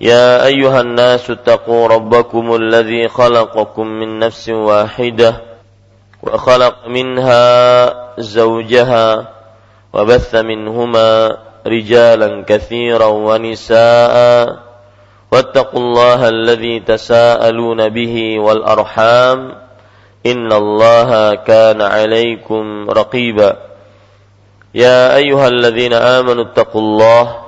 يا أيها الناس اتقوا ربكم الذي خلقكم من نفس واحدة وخلق منها زوجها وبث منهما رجالا كثيرا ونساء واتقوا الله الذي تساءلون به والأرحام إن الله كان عليكم رقيبا يا أيها الذين آمنوا اتقوا الله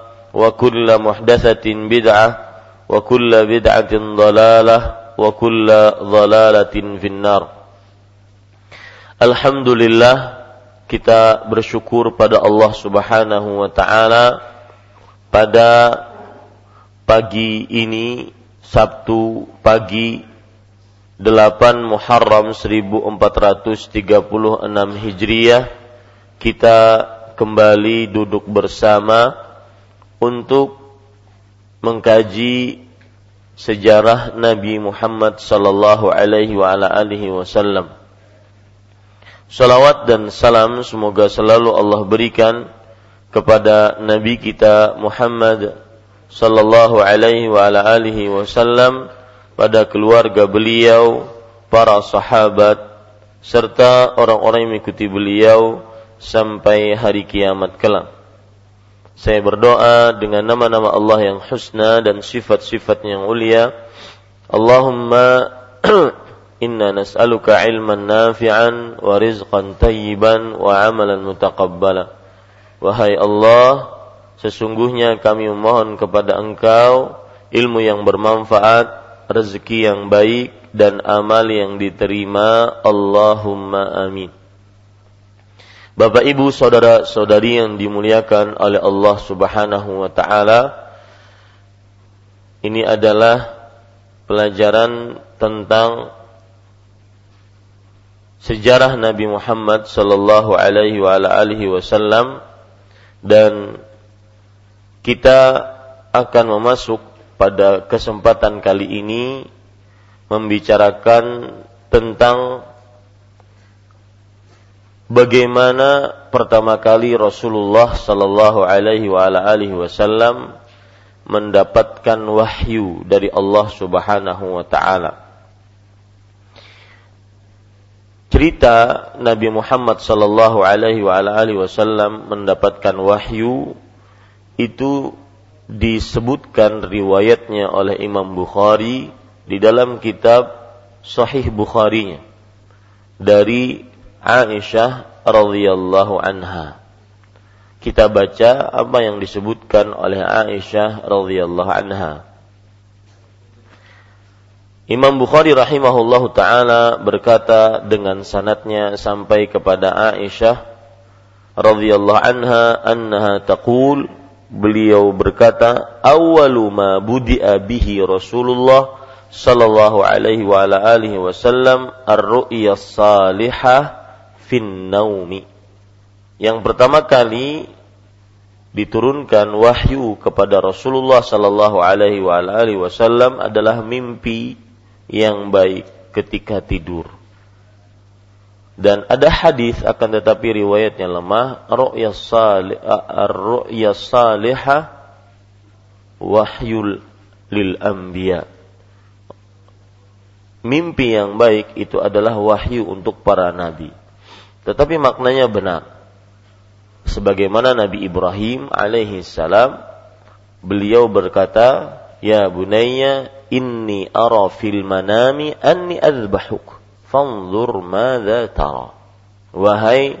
وكل محدثة بدعة وكل بدعة ضلالة وكل ضلالة في النار Alhamdulillah kita bersyukur pada Allah Subhanahu wa taala pada pagi ini Sabtu pagi 8 Muharram 1436 Hijriah kita kembali duduk bersama untuk mengkaji sejarah Nabi Muhammad sallallahu alaihi wa ala alihi wasallam. Salawat dan salam semoga selalu Allah berikan kepada Nabi kita Muhammad sallallahu alaihi wa ala alihi wasallam pada keluarga beliau, para sahabat serta orang-orang yang mengikuti beliau sampai hari kiamat kelak. Saya berdoa dengan nama-nama Allah yang husna dan sifat-sifat yang mulia. Allahumma inna nas'aluka ilman nafi'an wa rizqan tayyiban wa amalan mutaqabbala. Wahai Allah, sesungguhnya kami memohon kepada Engkau ilmu yang bermanfaat, rezeki yang baik dan amal yang diterima. Allahumma amin. Bapak Ibu saudara-saudari yang dimuliakan oleh Allah Subhanahu wa taala. Ini adalah pelajaran tentang sejarah Nabi Muhammad sallallahu alaihi wa alihi wasallam dan kita akan memasuk pada kesempatan kali ini membicarakan tentang bagaimana pertama kali Rasulullah sallallahu alaihi wasallam mendapatkan wahyu dari Allah Subhanahu wa taala. Cerita Nabi Muhammad sallallahu alaihi wasallam mendapatkan wahyu itu disebutkan riwayatnya oleh Imam Bukhari di dalam kitab Sahih Bukharinya dari Aisyah radhiyallahu anha. Kita baca apa yang disebutkan oleh Aisyah radhiyallahu anha. Imam Bukhari rahimahullahu taala berkata dengan sanatnya sampai kepada Aisyah radhiyallahu anha annaha taqul beliau berkata awwalu ma budi'a bihi Rasulullah sallallahu alaihi wa ala alihi wasallam ar-ru'ya salihah fin naumi. Yang pertama kali diturunkan wahyu kepada Rasulullah sallallahu alaihi wasallam adalah mimpi yang baik ketika tidur. Dan ada hadis akan tetapi riwayatnya lemah, ru'ya salih ar-ru'ya salihah wahyul lil anbiya. Mimpi yang baik itu adalah wahyu untuk para nabi. Tetapi maknanya benar. Sebagaimana Nabi Ibrahim alaihi salam beliau berkata, "Ya bunayya, inni ara fil manami anni azbahuk." fanzur madza tara wahai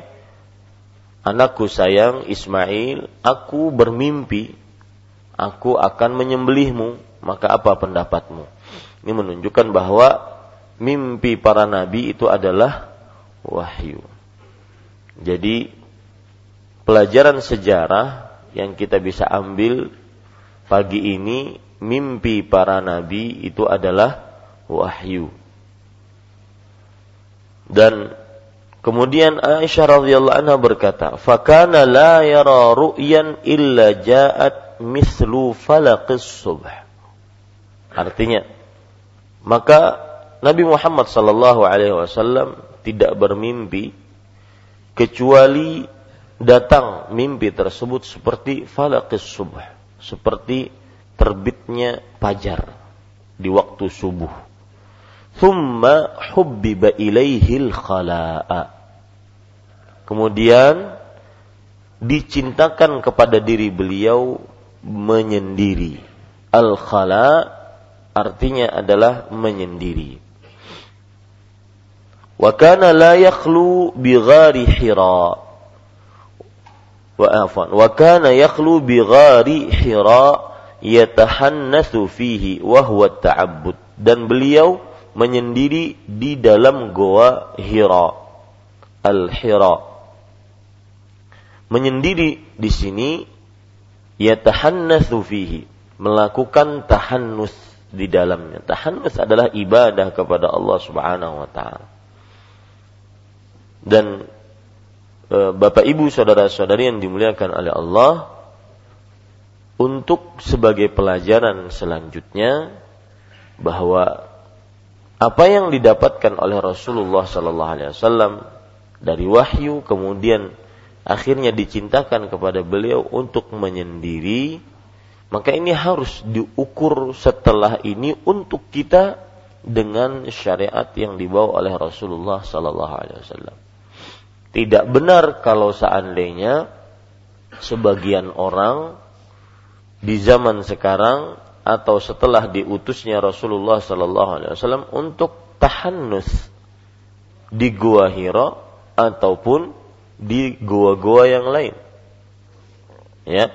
anakku sayang Ismail aku bermimpi aku akan menyembelihmu maka apa pendapatmu ini menunjukkan bahwa mimpi para nabi itu adalah wahyu jadi pelajaran sejarah yang kita bisa ambil pagi ini mimpi para nabi itu adalah wahyu dan kemudian Aisyah radhiyallahu anha berkata, "Fakana la yara ru'yan illa ja'at mislu falaqis subh." Artinya, maka Nabi Muhammad sallallahu alaihi wasallam tidak bermimpi kecuali datang mimpi tersebut seperti falaqis subh, seperti terbitnya fajar di waktu subuh thumma hubbiba ilaihil khala'a. Kemudian dicintakan kepada diri beliau menyendiri. Al-khala artinya adalah menyendiri. Wa kana la yakhlu bi ghari hira. Wa afan. Wa kana yakhlu bi ghari hira yatahannathu fihi wa huwa ta'abbud. Dan beliau menyendiri di dalam goa Hira. Al-Hira. Menyendiri di sini yatahannatsu fihi, melakukan tahannus di dalamnya. Tahannus adalah ibadah kepada Allah Subhanahu wa taala. Dan e, Bapak Ibu saudara-saudari yang dimuliakan oleh Allah untuk sebagai pelajaran selanjutnya bahwa apa yang didapatkan oleh Rasulullah Sallallahu Alaihi Wasallam dari wahyu kemudian akhirnya dicintakan kepada beliau untuk menyendiri maka ini harus diukur setelah ini untuk kita dengan syariat yang dibawa oleh Rasulullah Sallallahu Alaihi Wasallam. Tidak benar kalau seandainya sebagian orang di zaman sekarang atau setelah diutusnya Rasulullah Sallallahu Alaihi Wasallam untuk tahannus di gua Hira ataupun di gua-gua yang lain. Ya,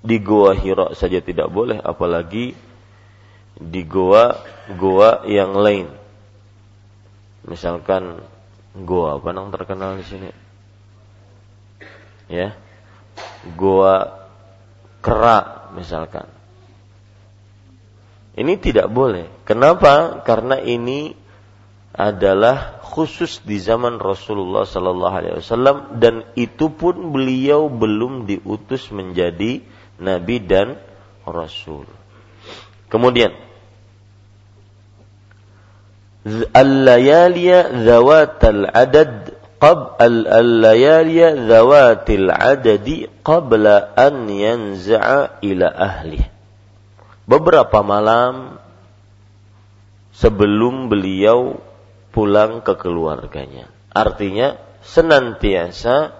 di gua Hira saja tidak boleh, apalagi di gua-gua yang lain. Misalkan gua apa yang terkenal di sini? Ya, gua kerak misalkan ini tidak boleh. Kenapa? Karena ini adalah khusus di zaman Rasulullah Sallallahu Alaihi Wasallam dan itu pun beliau belum diutus menjadi nabi dan rasul. Kemudian al-layaliya zawatal adad qab al-layaliya zawatil adadi qabla an yanza'a ila ahlihi beberapa malam sebelum beliau pulang ke keluarganya. Artinya senantiasa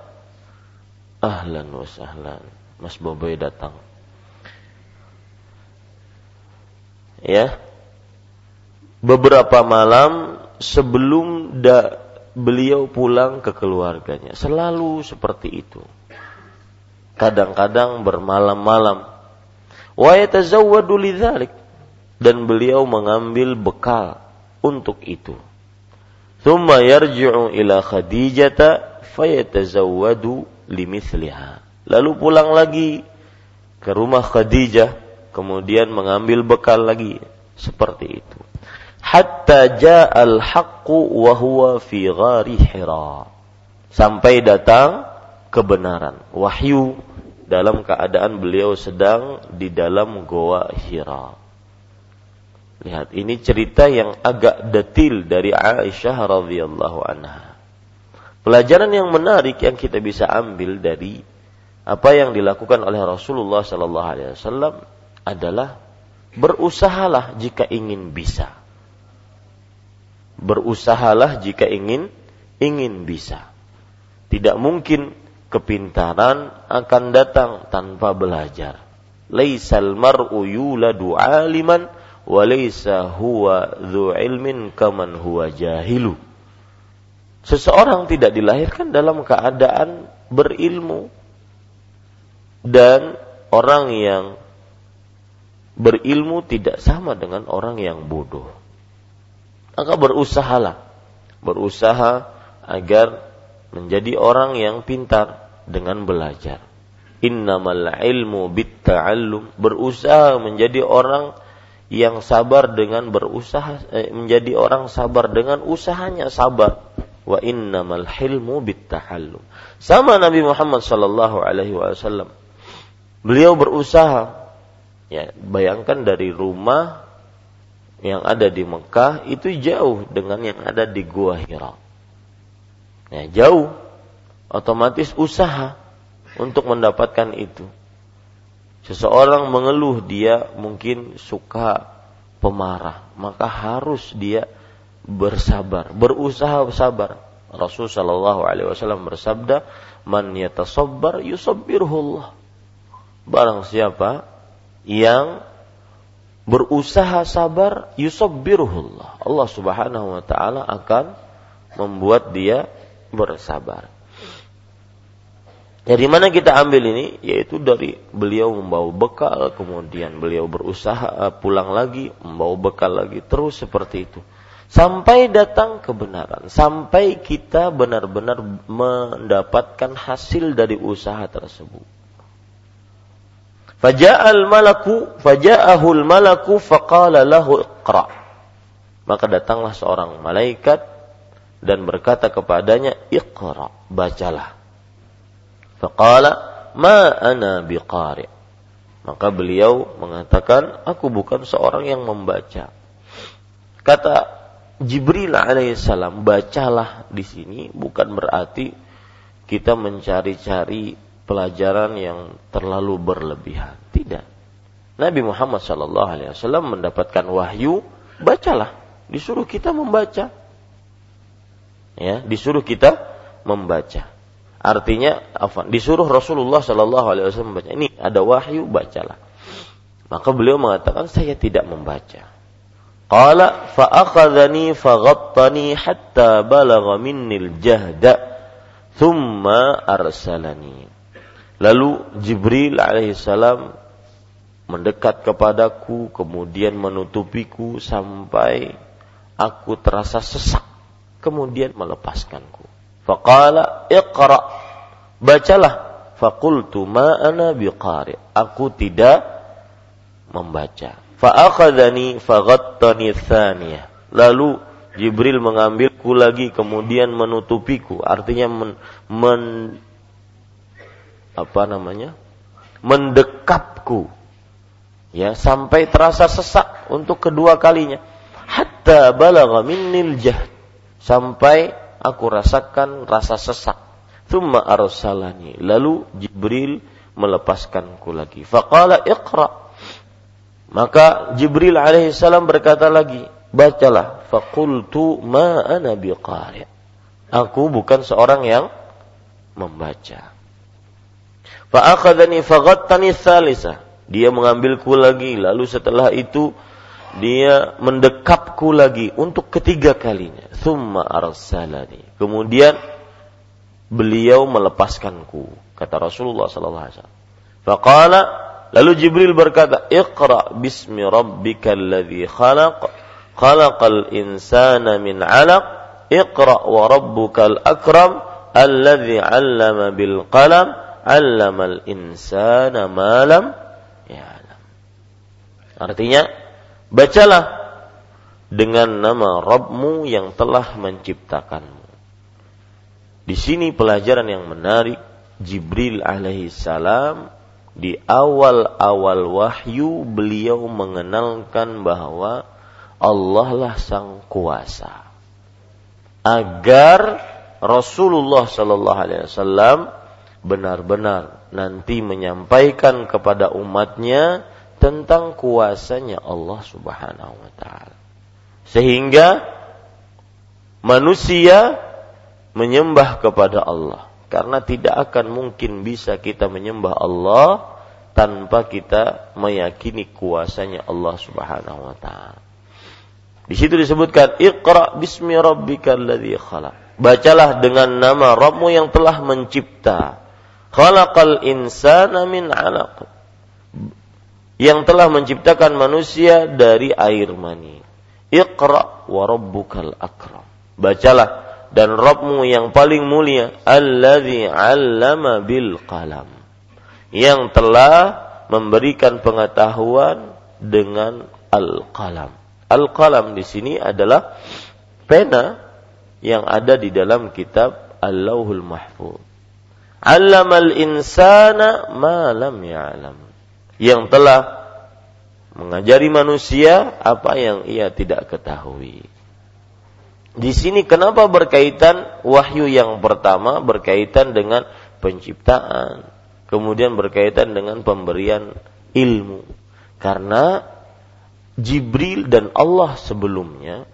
ahlan wa sahlan. Mas Boboy datang. Ya. Beberapa malam sebelum da, beliau pulang ke keluarganya. Selalu seperti itu. Kadang-kadang bermalam-malam wa yatazawwadu lidzalik dan beliau mengambil bekal untuk itu. Thumma yarji'u ila Khadijah fayatazawwadu limithliha. Lalu pulang lagi ke rumah Khadijah kemudian mengambil bekal lagi seperti itu. Hatta ja'al haqqu wa huwa fi ghari Hira. Sampai datang kebenaran, wahyu dalam keadaan beliau sedang di dalam goa Hira. Lihat, ini cerita yang agak detil dari Aisyah radhiyallahu anha. Pelajaran yang menarik yang kita bisa ambil dari apa yang dilakukan oleh Rasulullah Sallallahu Alaihi Wasallam adalah berusahalah jika ingin bisa. Berusahalah jika ingin ingin bisa. Tidak mungkin kepintaran akan datang tanpa belajar. Laisal mar'u yuladu aliman wa laisa huwa dhu ilmin kaman huwa jahilu Seseorang tidak dilahirkan dalam keadaan berilmu dan orang yang berilmu tidak sama dengan orang yang bodoh. Maka berusahalah, berusaha agar menjadi orang yang pintar dengan belajar. Innamal ilmu bitta'allum, berusaha menjadi orang yang sabar dengan berusaha eh, menjadi orang sabar dengan usahanya sabar wa innamal hilmu bittahallum. Sama Nabi Muhammad sallallahu alaihi wasallam. Beliau berusaha ya, bayangkan dari rumah yang ada di Mekah itu jauh dengan yang ada di Gua Hira. Ya, jauh. Otomatis usaha untuk mendapatkan itu. Seseorang mengeluh dia mungkin suka pemarah, maka harus dia bersabar, berusaha bersabar. Rasul Shallallahu Alaihi Wasallam bersabda, "Man yatasabbar yusabbirullah." Barang siapa yang berusaha sabar, yusabbirullah. Allah Subhanahu wa taala akan membuat dia bersabar. Dari mana kita ambil ini? Yaitu dari beliau membawa bekal, kemudian beliau berusaha pulang lagi, membawa bekal lagi, terus seperti itu sampai datang kebenaran, sampai kita benar-benar mendapatkan hasil dari usaha tersebut. Faja'al malaku, faja'ahul malaku faqala lahu iqra. Maka datanglah seorang malaikat dan berkata kepadanya, iqra, bacalah. Faqala, ma ana biqari. Maka beliau mengatakan, aku bukan seorang yang membaca. Kata Jibril alaihissalam bacalah di sini bukan berarti kita mencari-cari pelajaran yang terlalu berlebihan. Tidak. Nabi Muhammad Shallallahu Alaihi Wasallam mendapatkan wahyu, bacalah. Disuruh kita membaca. Ya, disuruh kita membaca. Artinya? Disuruh Rasulullah Shallallahu Alaihi Wasallam membaca. Ini ada wahyu, bacalah. Maka beliau mengatakan saya tidak membaca. Qala fa'akhadhani faghattani hatta balagha minnil jahda thumma arsalani. Lalu Jibril alaihissalam mendekat kepadaku kemudian menutupiku sampai aku terasa sesak kemudian melepaskanku. Faqala iqra bacalah faqultu ma ana biqari aku tidak membaca Fa'akhadhani faghattani thaniyah. Lalu Jibril mengambilku lagi kemudian menutupiku. Artinya men, men apa namanya? mendekapku. Ya, sampai terasa sesak untuk kedua kalinya. Hatta balagha minnil jahd. Sampai aku rasakan rasa sesak. Thumma arsalani. Lalu Jibril melepaskanku lagi. Faqala iqra' Maka Jibril alaihissalam berkata lagi, bacalah. Fakultu ma ana biqari. Aku bukan seorang yang membaca. Fa'akhadhani faghattani thalisa. Dia mengambilku lagi. Lalu setelah itu dia mendekapku lagi untuk ketiga kalinya. Thumma arsalani. Kemudian beliau melepaskanku. Kata Rasulullah sallallahu alaihi wasallam. Faqala Lalu Jibril berkata, "Iqra bismi rabbikal ladzi khalaq, khalaqal insana min 'alaq, iqra wa rabbukal akram, alladzi 'allama bil qalam, 'allamal insana ma lam ya'lam." Artinya, bacalah dengan nama Rabbmu yang telah menciptakanmu. Di sini pelajaran yang menarik, Jibril alaihi salam di awal-awal wahyu beliau mengenalkan bahwa Allah lah sang kuasa agar Rasulullah Sallallahu Alaihi Wasallam benar-benar nanti menyampaikan kepada umatnya tentang kuasanya Allah Subhanahu wa taala. Sehingga manusia menyembah kepada Allah karena tidak akan mungkin bisa kita menyembah Allah tanpa kita meyakini kuasanya Allah Subhanahu wa taala. Di situ disebutkan Iqra bismi rabbikal ladzi khalaq. Bacalah dengan nama Rabbmu yang telah mencipta. Khalaqal insana min 'alaq. Yang telah menciptakan manusia dari air mani. Iqra wa rabbukal akram. Bacalah dan Rabbmu yang paling mulia alladzi 'allama bil qalam. Yang telah memberikan pengetahuan dengan al-qalam Al-qalam di sini adalah pena yang ada di dalam kitab Al-Lauhul. Allamal insana ma lam ya'lam. Yang telah mengajari manusia apa yang ia tidak ketahui. Di sini kenapa berkaitan wahyu yang pertama berkaitan dengan penciptaan, kemudian berkaitan dengan pemberian ilmu. Karena Jibril dan Allah sebelumnya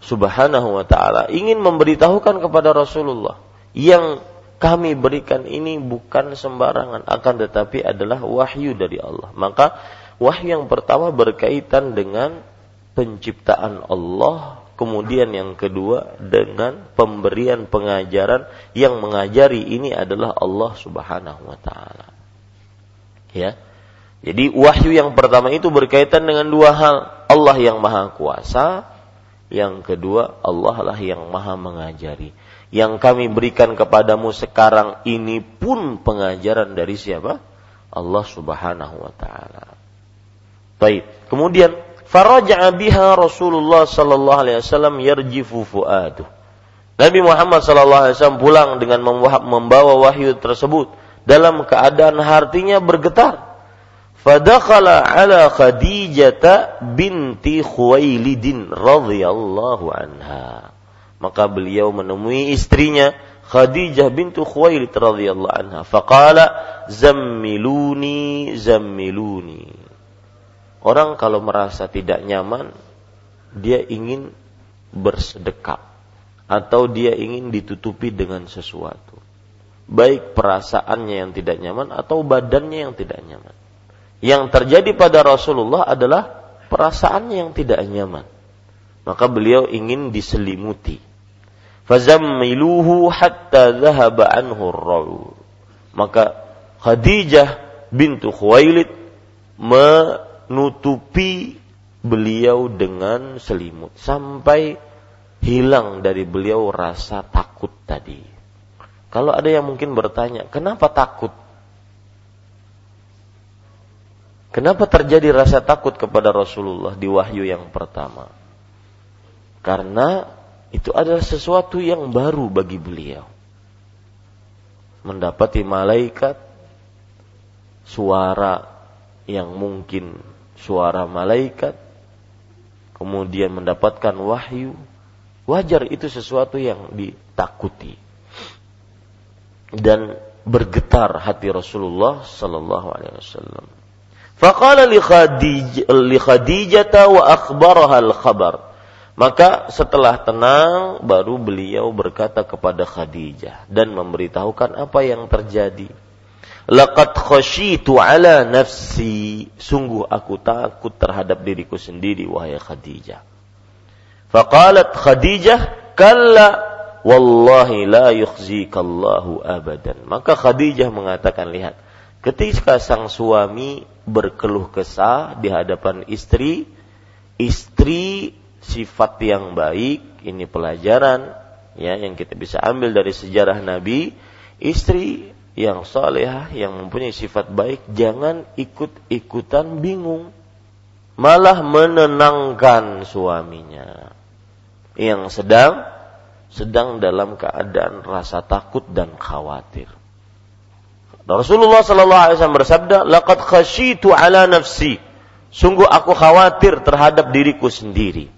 Subhanahu wa taala ingin memberitahukan kepada Rasulullah yang kami berikan ini bukan sembarangan akan tetapi adalah wahyu dari Allah. Maka wahyu yang pertama berkaitan dengan penciptaan Allah, kemudian yang kedua dengan pemberian pengajaran yang mengajari ini adalah Allah Subhanahu wa taala. Ya. Jadi wahyu yang pertama itu berkaitan dengan dua hal. Allah yang maha kuasa. Yang kedua Allah lah yang maha mengajari. Yang kami berikan kepadamu sekarang ini pun pengajaran dari siapa? Allah subhanahu wa ta'ala. Baik. Kemudian faraja'a biha Rasulullah sallallahu alaihi wasallam yarjifu fuaduh. Nabi Muhammad sallallahu alaihi wasallam pulang dengan membawa wahyu tersebut dalam keadaan hatinya bergetar Fadakhala ala Khadijah binti Khuwailidin radhiyallahu anha. Maka beliau menemui istrinya Khadijah bintu Khuwailid radhiyallahu anha. Faqala zammiluni zammiluni. Orang kalau merasa tidak nyaman, dia ingin bersedekap atau dia ingin ditutupi dengan sesuatu. Baik perasaannya yang tidak nyaman atau badannya yang tidak nyaman yang terjadi pada Rasulullah adalah perasaannya yang tidak nyaman. Maka beliau ingin diselimuti. Fazammiluhu hatta dhahaba anhu rawu. Maka Khadijah bintu Khuwailid menutupi beliau dengan selimut sampai hilang dari beliau rasa takut tadi. Kalau ada yang mungkin bertanya, kenapa takut? Kenapa terjadi rasa takut kepada Rasulullah di wahyu yang pertama? Karena itu adalah sesuatu yang baru bagi beliau. Mendapati malaikat, suara yang mungkin suara malaikat, kemudian mendapatkan wahyu, wajar itu sesuatu yang ditakuti. Dan bergetar hati Rasulullah sallallahu alaihi wasallam. Faqala li Khadijah wa akhbaraha al-khabar. Maka setelah tenang baru beliau berkata kepada Khadijah dan memberitahukan apa yang terjadi. Laqad khasyitu ala nafsi. Sungguh aku takut terhadap diriku sendiri wahai Khadijah. Faqalat Khadijah kalla wallahi la yukhzikallahu abadan. Maka Khadijah mengatakan lihat Ketika sang suami berkeluh kesah di hadapan istri, istri sifat yang baik, ini pelajaran ya yang kita bisa ambil dari sejarah Nabi, istri yang saleh yang mempunyai sifat baik jangan ikut-ikutan bingung, malah menenangkan suaminya yang sedang sedang dalam keadaan rasa takut dan khawatir. Rasulullah sallallahu alaihi wasallam bersabda, "Laqad khasyitu ala nafsi." Sungguh aku khawatir terhadap diriku sendiri.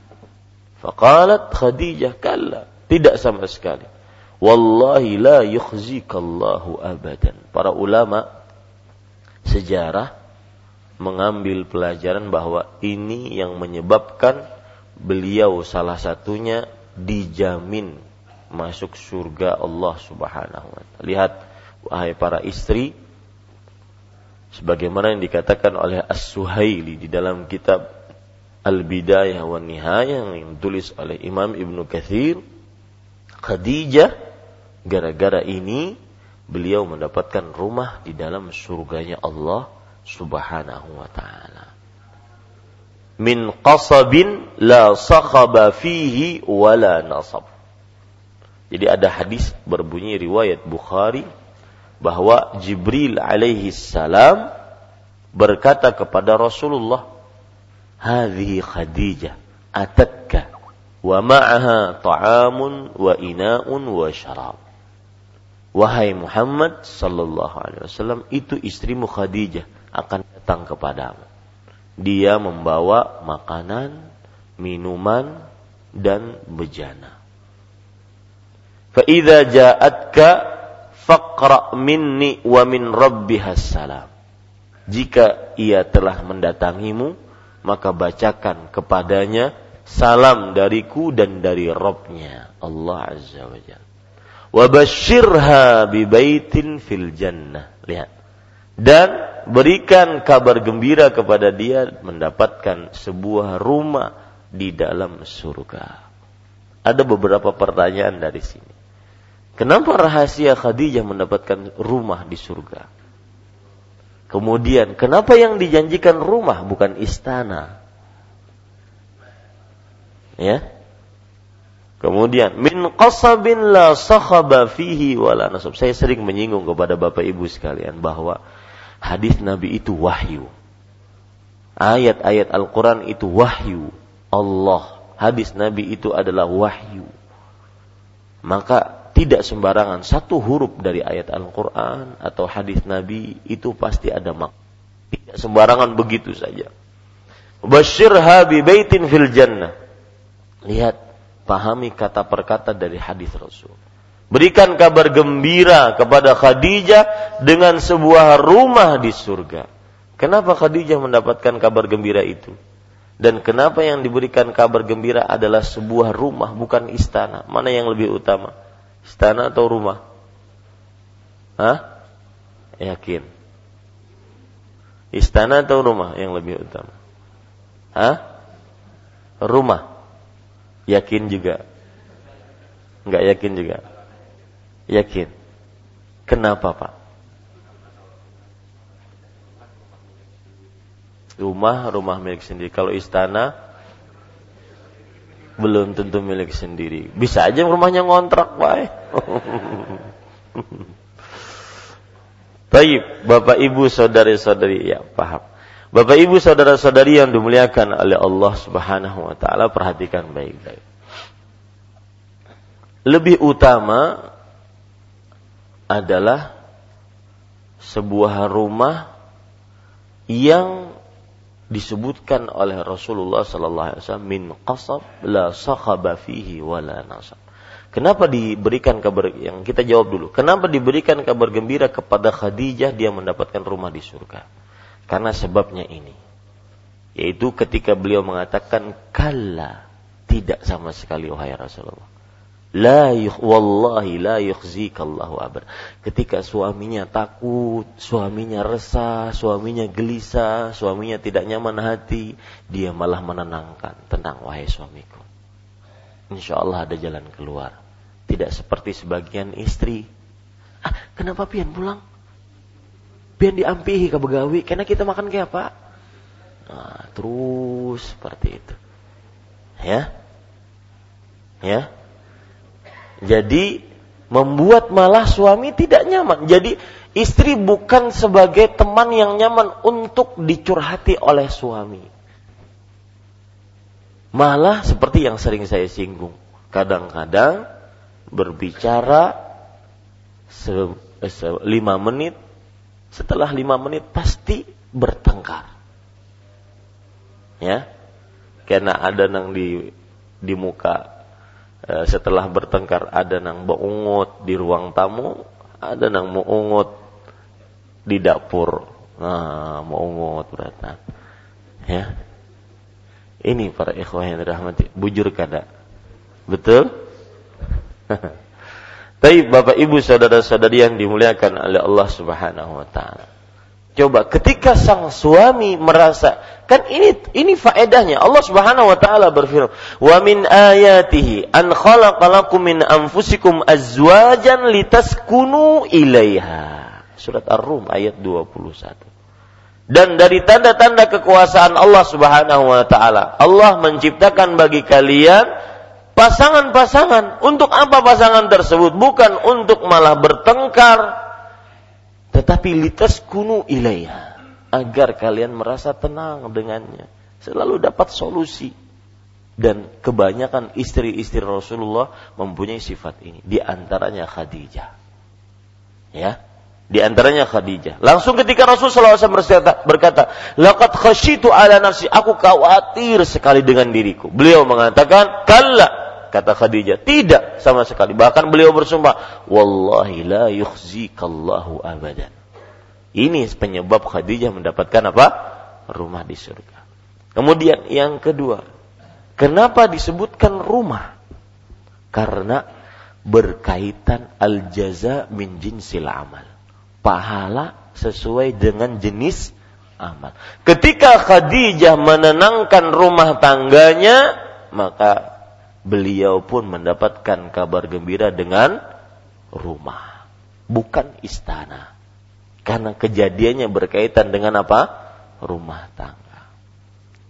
Faqalat Khadijah, "Kalla." Tidak sama sekali. Wallahi la yukhzikallahu abadan. Para ulama sejarah mengambil pelajaran bahwa ini yang menyebabkan beliau salah satunya dijamin masuk surga Allah Subhanahu wa taala. Lihat wahai para istri sebagaimana yang dikatakan oleh As-Suhaili di dalam kitab Al-Bidayah wa Nihayah yang ditulis oleh Imam Ibnu Katsir Khadijah gara-gara ini beliau mendapatkan rumah di dalam surganya Allah Subhanahu wa taala. Min qasabin la sakhaba fihi wala nasab. Jadi ada hadis berbunyi riwayat Bukhari bahwa Jibril alaihi salam berkata kepada Rasulullah hadhihi Khadijah atatka wa ina'un wa syarab. Wahai Muhammad sallallahu alaihi wasallam itu istrimu Khadijah akan datang kepadamu. Dia membawa makanan, minuman dan bejana. Fa idza ja'atka faqra minni wa min rabbihas salam. Jika ia telah mendatangimu, maka bacakan kepadanya salam dariku dan dari Robnya Allah Azza wa Jalla. Wa basyirha bi baitin fil jannah. Lihat. Dan berikan kabar gembira kepada dia mendapatkan sebuah rumah di dalam surga. Ada beberapa pertanyaan dari sini. Kenapa rahasia Khadijah mendapatkan rumah di surga? Kemudian, kenapa yang dijanjikan rumah bukan istana? Ya. Kemudian, min qasabin la sakhaba fihi wala nasab. Saya sering menyinggung kepada Bapak Ibu sekalian bahwa hadis Nabi itu wahyu. Ayat-ayat Al-Quran itu wahyu. Allah. Hadis Nabi itu adalah wahyu. Maka tidak sembarangan satu huruf dari ayat Al-Quran atau hadis Nabi itu pasti ada mak. Tidak sembarangan begitu saja. Basyirha bi baitin fil jannah. Lihat, pahami kata per kata dari hadis Rasul. Berikan kabar gembira kepada Khadijah dengan sebuah rumah di surga. Kenapa Khadijah mendapatkan kabar gembira itu? Dan kenapa yang diberikan kabar gembira adalah sebuah rumah bukan istana? Mana yang lebih utama? Istana atau rumah? Hah? Yakin. Istana atau rumah yang lebih utama? Hah? Rumah. Yakin juga. Enggak yakin juga. Yakin. Kenapa, Pak? Rumah, rumah milik sendiri. Kalau istana, belum tentu milik sendiri. Bisa aja rumahnya ngontrak, Pak. Baik, Bapak Ibu saudari-saudari ya paham. Bapak Ibu saudara-saudari yang dimuliakan oleh Allah Subhanahu wa taala, perhatikan baik-baik. Lebih utama adalah sebuah rumah yang disebutkan oleh Rasulullah sallallahu alaihi wasallam min qasab la sakhaba fihi wala nasab. Kenapa diberikan kabar yang kita jawab dulu. Kenapa diberikan kabar gembira kepada Khadijah dia mendapatkan rumah di surga? Karena sebabnya ini. Yaitu ketika beliau mengatakan kalla tidak sama sekali wahai Rasulullah. La yukh, wallahi la yukhzikallahu abad. Ketika suaminya takut, suaminya resah, suaminya gelisah, suaminya tidak nyaman hati, dia malah menenangkan. Tenang wahai suamiku. Insya Allah ada jalan keluar. Tidak seperti sebagian istri. Ah, kenapa pian pulang? Pian diampihi ke begawi, karena kita makan kayak apa? Nah, terus seperti itu. Ya? Ya? Jadi membuat malah suami tidak nyaman. Jadi istri bukan sebagai teman yang nyaman untuk dicurhati oleh suami. Malah seperti yang sering saya singgung. Kadang-kadang berbicara se, se, lima menit, setelah lima menit pasti bertengkar. Ya, karena ada nang di di muka e, setelah bertengkar ada nang beungut di ruang tamu, ada nang meungut di dapur. Nah, meungut berarti. Ya. Ini para ikhwah yang dirahmati, bujur kada. Betul? Tapi Bapak Ibu saudara-saudari yang dimuliakan oleh Allah Subhanahu wa taala. Coba ketika sang suami merasa kan ini ini faedahnya Allah Subhanahu wa taala berfirman, "Wa min ayatihi an khalaqalakum min anfusikum azwajan litaskunu ilaiha." Surat Ar-Rum ayat 21. Dan dari tanda-tanda kekuasaan Allah Subhanahu wa taala, Allah menciptakan bagi kalian pasangan-pasangan. Untuk apa pasangan tersebut? Bukan untuk malah bertengkar, tetapi litas kunu ilaiha agar kalian merasa tenang dengannya, selalu dapat solusi. Dan kebanyakan istri-istri Rasulullah mempunyai sifat ini. Di antaranya Khadijah. Ya, di antaranya Khadijah. Langsung ketika Rasulullah SAW berkata, berkata Laqad khashitu ala nafsi. Aku khawatir sekali dengan diriku. Beliau mengatakan, Kalla. Kata Khadijah, tidak sama sekali. Bahkan beliau bersumpah, Wallahi la yukhzikallahu abadan. Ini penyebab Khadijah mendapatkan apa? Rumah di surga. Kemudian yang kedua, kenapa disebutkan rumah? Karena berkaitan al-jaza min jinsil amal. Pahala sesuai dengan jenis amal. Ketika Khadijah menenangkan rumah tangganya, maka beliau pun mendapatkan kabar gembira dengan rumah, bukan istana. Karena kejadiannya berkaitan dengan apa? Rumah tangga.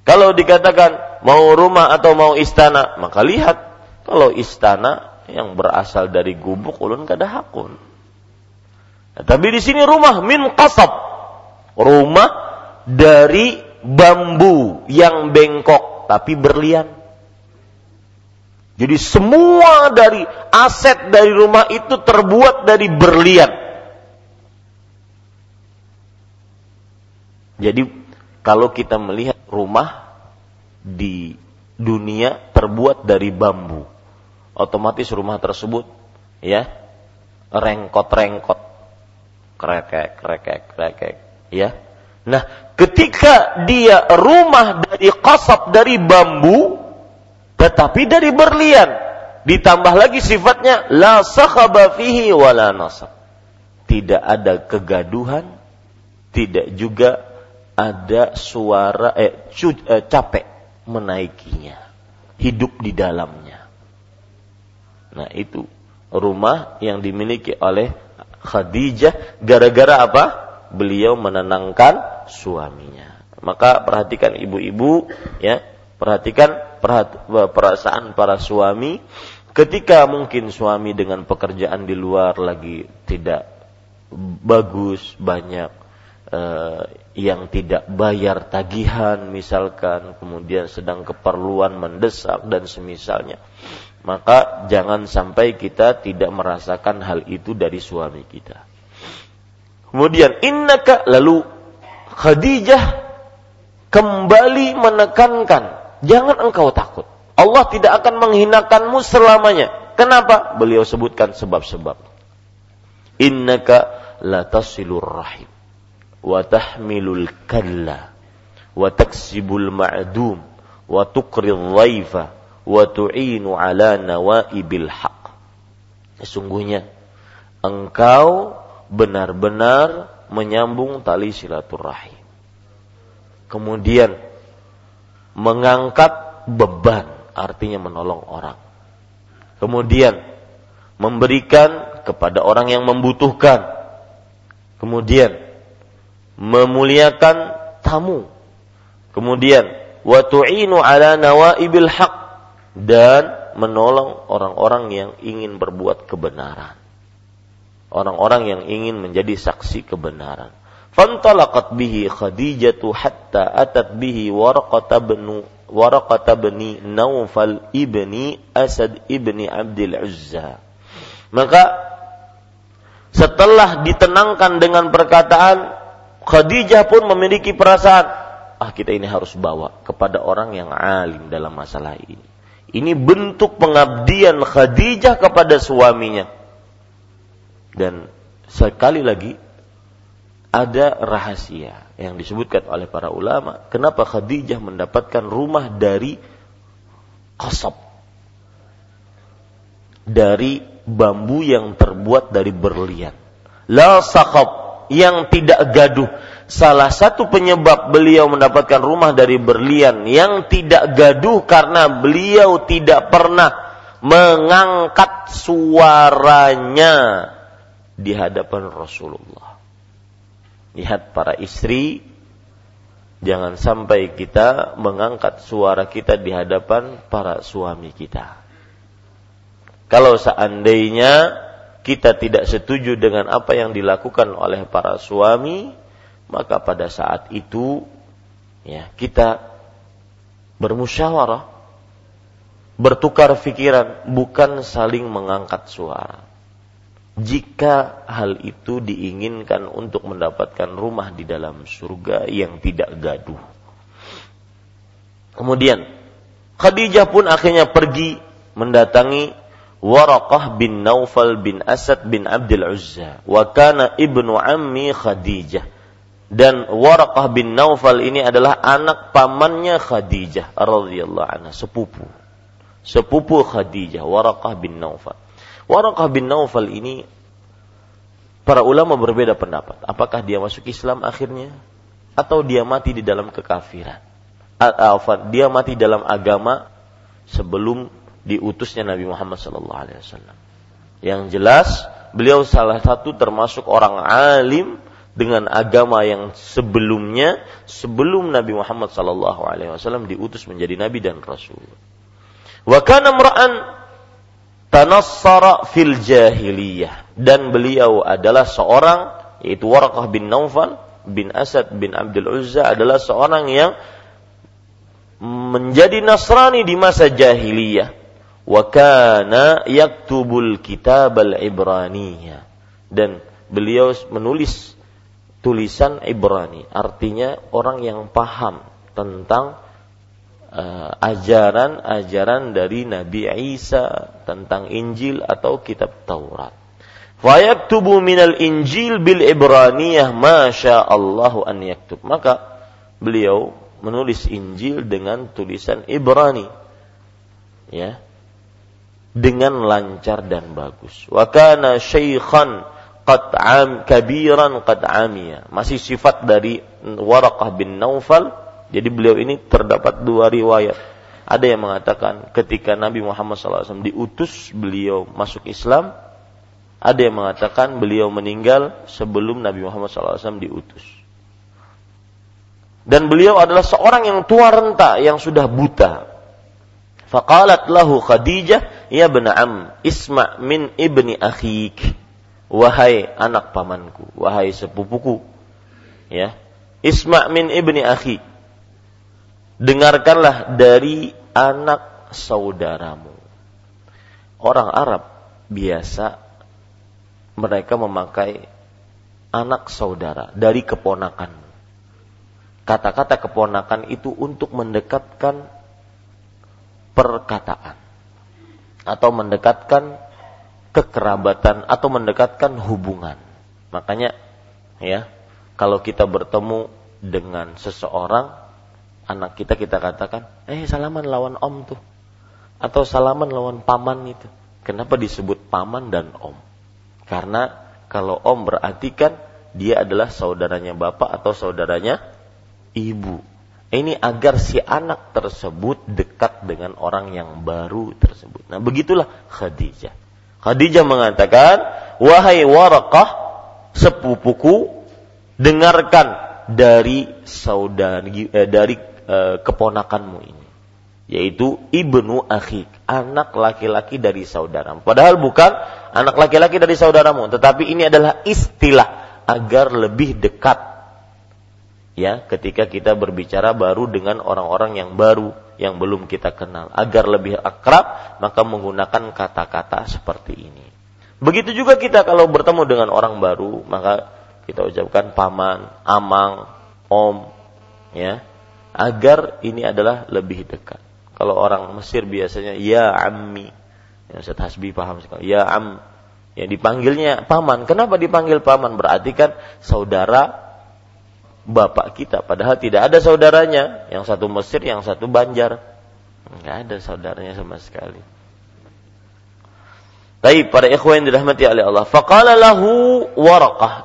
Kalau dikatakan mau rumah atau mau istana, maka lihat kalau istana yang berasal dari gubuk ulun kada hakun. Nah, tapi di sini rumah min qasab. Rumah dari bambu yang bengkok tapi berlian. Jadi semua dari aset dari rumah itu terbuat dari berlian. Jadi kalau kita melihat rumah di dunia terbuat dari bambu, otomatis rumah tersebut ya rengkot-rengkot, krekek, krekek, krekek, ya. Nah, ketika dia rumah dari kasab dari bambu, tetapi dari berlian ditambah lagi sifatnya la sakhaba fihi wala nasab. Tidak ada kegaduhan tidak juga ada suara eh, cu, eh capek menaikinya hidup di dalamnya. Nah itu rumah yang dimiliki oleh Khadijah gara-gara apa? Beliau menenangkan suaminya. Maka perhatikan ibu-ibu ya perhatikan perasaan para suami. Ketika mungkin suami dengan pekerjaan di luar lagi tidak bagus banyak eh, yang tidak bayar tagihan misalkan kemudian sedang keperluan mendesak dan semisalnya maka jangan sampai kita tidak merasakan hal itu dari suami kita. Kemudian innaka lalu Khadijah kembali menekankan Jangan engkau takut. Allah tidak akan menghinakanmu selamanya. Kenapa? Beliau sebutkan sebab-sebab. Innaka la tasilur rahim wa tahmilul kalla wa taksibul ma'dum wa tuqri dhaifa wa tu'inu ala nawaibil haq. Sesungguhnya engkau benar-benar menyambung tali silaturahim. Kemudian mengangkat beban, artinya menolong orang. Kemudian memberikan kepada orang yang membutuhkan. Kemudian memuliakan tamu. Kemudian wa tu'inu ala nawaibil haq dan menolong orang-orang yang ingin berbuat kebenaran. Orang-orang yang ingin menjadi saksi kebenaran. Fantalaqat bihi Khadijatu hatta atat bihi Waraqata bin Waraqata bin Naufal ibni Asad ibni Abdul Uzza. Maka setelah ditenangkan dengan perkataan Khadijah pun memiliki perasaan ah kita ini harus bawa kepada orang yang alim dalam masalah ini. Ini bentuk pengabdian Khadijah kepada suaminya. Dan sekali lagi ada rahasia yang disebutkan oleh para ulama. Kenapa Khadijah mendapatkan rumah dari kasab dari bambu yang terbuat dari berlian. La sakhab yang tidak gaduh. Salah satu penyebab beliau mendapatkan rumah dari berlian yang tidak gaduh karena beliau tidak pernah mengangkat suaranya di hadapan Rasulullah Lihat para istri, jangan sampai kita mengangkat suara kita di hadapan para suami kita. Kalau seandainya kita tidak setuju dengan apa yang dilakukan oleh para suami, maka pada saat itu ya kita bermusyawarah, bertukar pikiran, bukan saling mengangkat suara jika hal itu diinginkan untuk mendapatkan rumah di dalam surga yang tidak gaduh. Kemudian Khadijah pun akhirnya pergi mendatangi Waraqah bin Naufal bin Asad bin Abdul Uzza wa kana ibnu ammi Khadijah. Dan Waraqah bin Naufal ini adalah anak pamannya Khadijah radhiyallahu anha sepupu. Sepupu Khadijah Waraqah bin Naufal Waraqah bin Naufal ini para ulama berbeda pendapat. Apakah dia masuk Islam akhirnya atau dia mati di dalam kekafiran? Dia mati dalam agama sebelum diutusnya Nabi Muhammad SAW. Yang jelas beliau salah satu termasuk orang alim dengan agama yang sebelumnya sebelum Nabi Muhammad SAW diutus menjadi nabi dan rasul. Wa kana tanassara fil jahiliyah. Dan beliau adalah seorang yaitu Warqah bin Naufal bin Asad bin Abdul Uzza adalah seorang yang menjadi Nasrani di masa jahiliyah. Wa kana yaktubul kitab al-ibraniyah dan beliau menulis tulisan Ibrani. Artinya orang yang paham tentang ajaran-ajaran uh, dari Nabi Isa tentang Injil atau kitab Taurat. Fayaktubu minal Injil bil Ibraniyah masya Allahu an yaktub. Maka beliau menulis Injil dengan tulisan Ibrani. Ya. Dengan lancar dan bagus. Wa kana syaikhan qad am kabiran qad amiya. Masih sifat dari Waraqah bin Naufal jadi beliau ini terdapat dua riwayat. Ada yang mengatakan ketika Nabi Muhammad SAW diutus beliau masuk Islam. Ada yang mengatakan beliau meninggal sebelum Nabi Muhammad SAW diutus. Dan beliau adalah seorang yang tua renta yang sudah buta. Faqalat lahu Khadijah, ya bena'am, isma' min ibni akhik. Wahai anak pamanku, wahai sepupuku. Ya. Isma' min ibni akhik dengarkanlah dari anak saudaramu. Orang Arab biasa mereka memakai anak saudara dari keponakan. Kata-kata keponakan itu untuk mendekatkan perkataan atau mendekatkan kekerabatan atau mendekatkan hubungan. Makanya ya, kalau kita bertemu dengan seseorang anak kita kita katakan, eh salaman lawan om tuh. Atau salaman lawan paman itu. Kenapa disebut paman dan om? Karena kalau om berarti kan dia adalah saudaranya bapak atau saudaranya ibu. Ini agar si anak tersebut dekat dengan orang yang baru tersebut. Nah begitulah Khadijah. Khadijah mengatakan, wahai warakah sepupuku, dengarkan dari saudari eh, dari e, keponakanmu ini yaitu ibnu akhik anak laki-laki dari saudaramu. Padahal bukan anak laki-laki dari saudaramu tetapi ini adalah istilah agar lebih dekat ya ketika kita berbicara baru dengan orang-orang yang baru yang belum kita kenal. Agar lebih akrab maka menggunakan kata-kata seperti ini. Begitu juga kita kalau bertemu dengan orang baru maka kita ucapkan paman amang om ya agar ini adalah lebih dekat. Kalau orang Mesir biasanya ya ammi. Yang Ustaz Hasbi paham sekali. Ya am. Yang dipanggilnya paman. Kenapa dipanggil paman? Berarti kan saudara bapak kita. Padahal tidak ada saudaranya. Yang satu Mesir, yang satu Banjar. Enggak ada saudaranya sama sekali. Tapi para ikhwan yang dirahmati oleh Allah. Faqala lahu.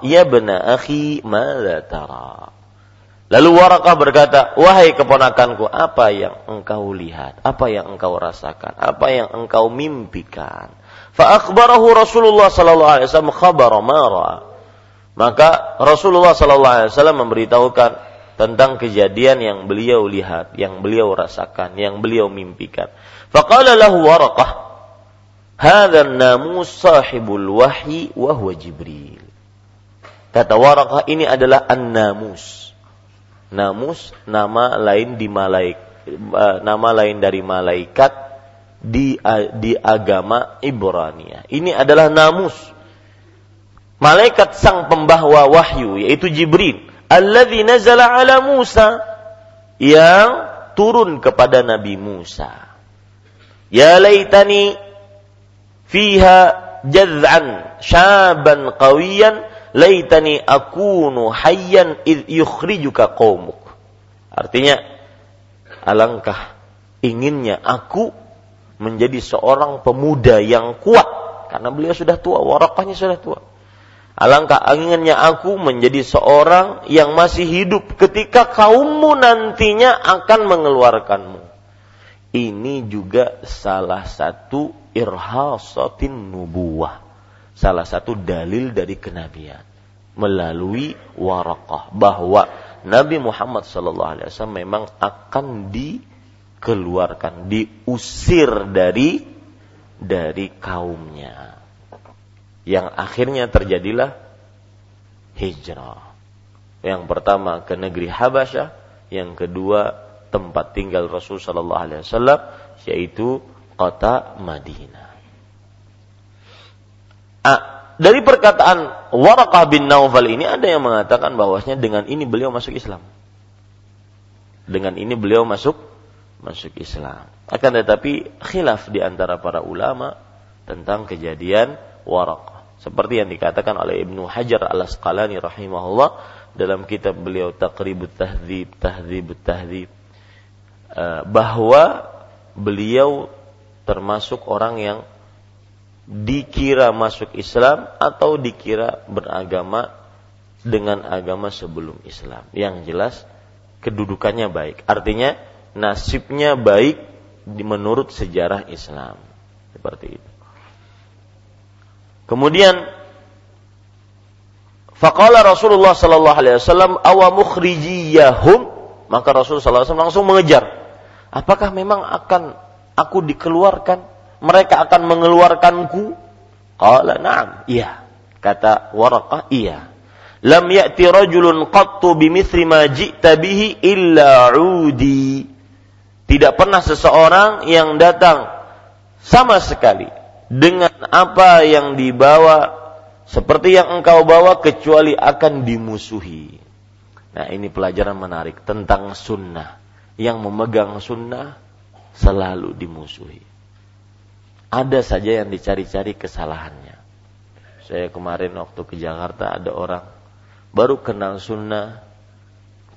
Ya bena akhi, mada tara? Lalu Warakah berkata, wahai keponakanku, apa yang engkau lihat? Apa yang engkau rasakan? Apa yang engkau mimpikan? Fa'akbarahu Rasulullah sallallahu alaihi wasallam khabar mara. Maka Rasulullah sallallahu alaihi wasallam memberitahukan tentang kejadian yang beliau lihat, yang beliau rasakan, yang beliau mimpikan. Faqala lahu Warakah, "Hadza namus sahibul wahyi wa huwa Jibril." Kata Warakah ini adalah an-namus Namus nama lain di malaik eh, nama lain dari malaikat di di agama Ibrani. Ini adalah namus. Malaikat sang pembawa wahyu yaitu Jibril alladzi nazala ala Musa yang turun kepada Nabi Musa. Ya laitani fiha jaz'an syaban qawiyan laitani akunu hayyan id yukhrijuka qaumuk. Artinya alangkah inginnya aku menjadi seorang pemuda yang kuat karena beliau sudah tua, warakahnya sudah tua. Alangkah inginnya aku menjadi seorang yang masih hidup ketika kaummu nantinya akan mengeluarkanmu. Ini juga salah satu irhasatin nubuah salah satu dalil dari kenabian melalui warakah bahwa Nabi Muhammad sallallahu alaihi wasallam memang akan dikeluarkan, diusir dari dari kaumnya. Yang akhirnya terjadilah hijrah. Yang pertama ke negeri Habasyah, yang kedua tempat tinggal Rasul sallallahu alaihi wasallam yaitu kota Madinah. Ah, dari perkataan Warakah bin Naufal ini ada yang mengatakan bahwasanya dengan ini beliau masuk Islam. Dengan ini beliau masuk masuk Islam. Akan tetapi khilaf di antara para ulama tentang kejadian Warakah. Seperti yang dikatakan oleh Ibnu Hajar al-Asqalani rahimahullah dalam kitab beliau Taqribut Tahdzib, Tahdzibut Tahdzib eh, bahwa beliau termasuk orang yang dikira masuk Islam atau dikira beragama dengan agama sebelum Islam. Yang jelas kedudukannya baik. Artinya nasibnya baik menurut sejarah Islam. Seperti itu. Kemudian Faqala Rasulullah sallallahu alaihi wasallam awa mukhrijiyahum maka Rasulullah sallallahu langsung mengejar. Apakah memang akan aku dikeluarkan mereka akan mengeluarkanku? Qala na'am. Iya. Kata Waraqah, iya. Lam ya'ti rajulun qattu bimithli ma ji'ta bihi illa 'udi. Tidak pernah seseorang yang datang sama sekali dengan apa yang dibawa seperti yang engkau bawa kecuali akan dimusuhi. Nah ini pelajaran menarik tentang sunnah. Yang memegang sunnah selalu dimusuhi ada saja yang dicari-cari kesalahannya. Saya kemarin waktu ke Jakarta ada orang baru kenal sunnah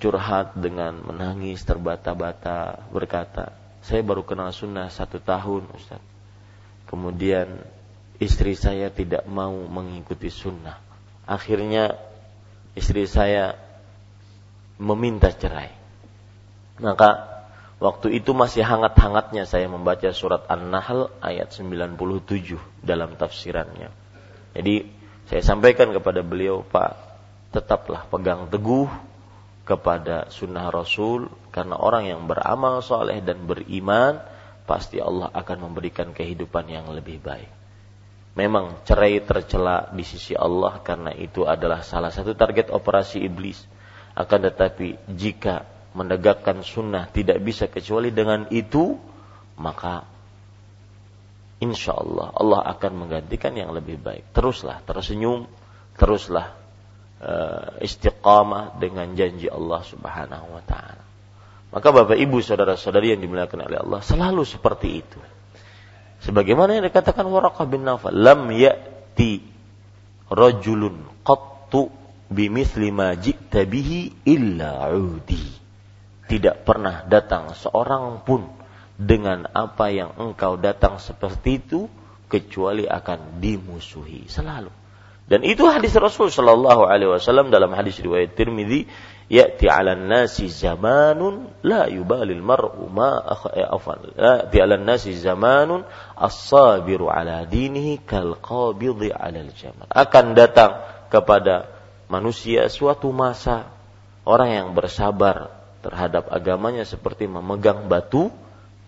curhat dengan menangis terbata-bata berkata saya baru kenal sunnah satu tahun Ustaz. Kemudian istri saya tidak mau mengikuti sunnah. Akhirnya istri saya meminta cerai. Maka Waktu itu masih hangat-hangatnya saya membaca surat An-Nahl ayat 97 dalam tafsirannya. Jadi saya sampaikan kepada beliau, Pak, tetaplah pegang teguh kepada sunnah Rasul karena orang yang beramal soleh dan beriman pasti Allah akan memberikan kehidupan yang lebih baik. Memang cerai tercela di sisi Allah karena itu adalah salah satu target operasi iblis. Akan tetapi jika menegakkan sunnah tidak bisa kecuali dengan itu, maka insya Allah Allah akan menggantikan yang lebih baik. Teruslah tersenyum, teruslah uh, istiqamah dengan janji Allah Subhanahu wa taala. Maka Bapak Ibu saudara-saudari yang dimuliakan oleh Allah selalu seperti itu. Sebagaimana yang dikatakan Waraqah bin Nawfal, lam ya'ti rajulun qattu bimithli ma ji'ta bihi illa udi. Tidak pernah datang seorang pun dengan apa yang engkau datang seperti itu kecuali akan dimusuhi selalu. Dan itu hadis Rasul Shallallahu Alaihi Wasallam dalam hadis riwayat Tirmidzi ya'ti 'ala nasi zamanun la yubalil mar'u ma eh, afan ya'ti 'ala nasi zamanun as-sabiru 'ala dinihi kal qabidhi 'ala al-jamal akan datang kepada manusia suatu masa orang yang bersabar terhadap agamanya seperti memegang batu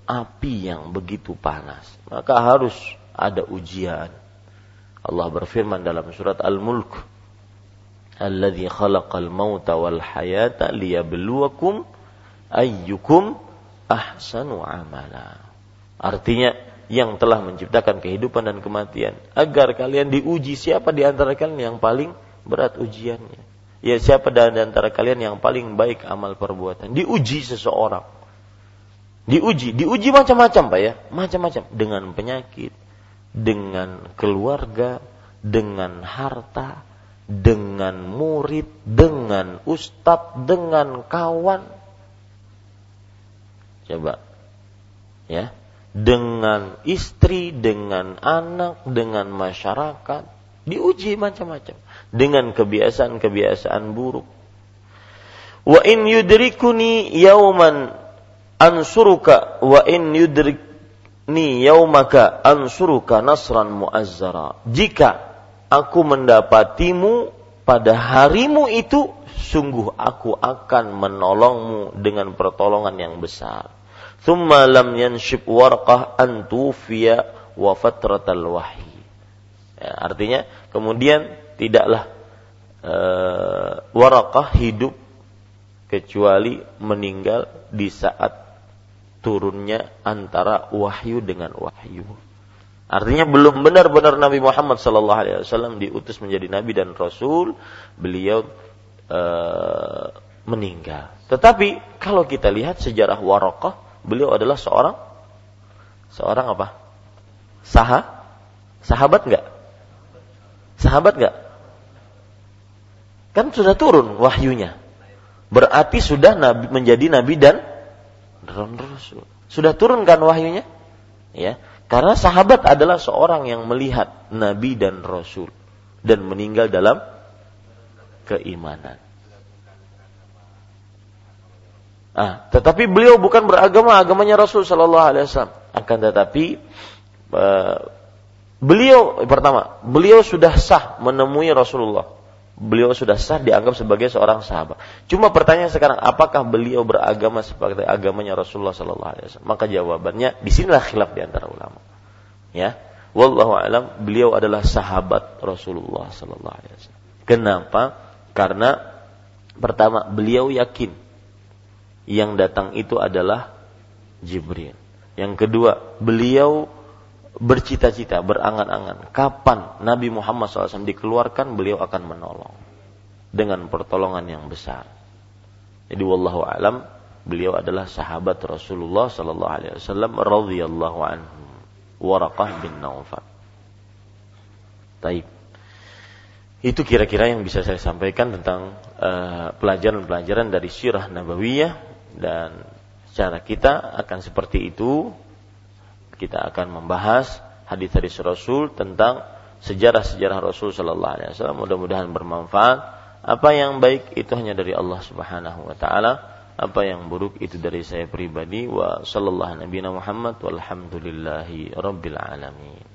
api yang begitu panas maka harus ada ujian Allah berfirman dalam surat Al-Mulk alladzi khalaqal mauta wal hayata liyabluwakum ayyukum ahsanu amala. Artinya yang telah menciptakan kehidupan dan kematian agar kalian diuji siapa di antara kalian yang paling berat ujiannya. Ya siapa di antara kalian yang paling baik amal perbuatan. Diuji seseorang. Diuji, diuji macam-macam Pak ya, macam-macam dengan penyakit, dengan keluarga, dengan harta, dengan murid, dengan ustadz, dengan kawan. Coba. Ya. Dengan istri, dengan anak, dengan masyarakat. Diuji macam-macam. Dengan kebiasaan-kebiasaan buruk. Wa in yudrikuni yauman ansuruka wa in yudrikni yaumaka ansuruka nasran muazzara. Jika aku mendapatimu pada harimu itu sungguh aku akan menolongmu dengan pertolongan yang besar. Thumma lam yanshib warqah antufiya wa fatratal wahyi. Ya, artinya kemudian tidaklah uh, warakah hidup kecuali meninggal di saat turunnya antara wahyu dengan wahyu. Artinya belum benar-benar Nabi Muhammad Sallallahu Alaihi Wasallam diutus menjadi Nabi dan Rasul, beliau e, meninggal. Tetapi kalau kita lihat sejarah Warokah, beliau adalah seorang seorang apa? Saha, sahabat nggak? Sahabat nggak? Kan sudah turun wahyunya. Berarti sudah nabi, menjadi nabi dan rasul. Sudah turun kan wahyunya? Ya. Karena sahabat adalah seorang yang melihat Nabi dan Rasul dan meninggal dalam keimanan. Ah, tetapi beliau bukan beragama agamanya Rasul Shallallahu Alaihi Wasallam. Akan tetapi uh, beliau pertama beliau sudah sah menemui Rasulullah beliau sudah sah dianggap sebagai seorang sahabat. Cuma pertanyaan sekarang, apakah beliau beragama sebagai agamanya Rasulullah Sallallahu Alaihi Wasallam? Maka jawabannya, di sinilah khilaf di antara ulama. Ya, wallahu alam, beliau adalah sahabat Rasulullah Sallallahu Alaihi Wasallam. Kenapa? Karena pertama, beliau yakin yang datang itu adalah Jibril. Yang kedua, beliau bercita-cita, berangan-angan kapan Nabi Muhammad SAW dikeluarkan, beliau akan menolong dengan pertolongan yang besar. Jadi wallahu alam, beliau adalah sahabat Rasulullah sallallahu alaihi wasallam radhiyallahu anhu. Waraqah bin Naufal. Taib. Itu kira-kira yang bisa saya sampaikan tentang uh, pelajaran-pelajaran dari sirah nabawiyah dan cara kita akan seperti itu kita akan membahas hadis-hadis Rasul tentang sejarah-sejarah Rasul Sallallahu Alaihi Wasallam. Mudah-mudahan bermanfaat. Apa yang baik itu hanya dari Allah Subhanahu Wa Taala. Apa yang buruk itu dari saya pribadi. Wa sallallahu Nabi Muhammad walhamdulillahi rabbil alamin.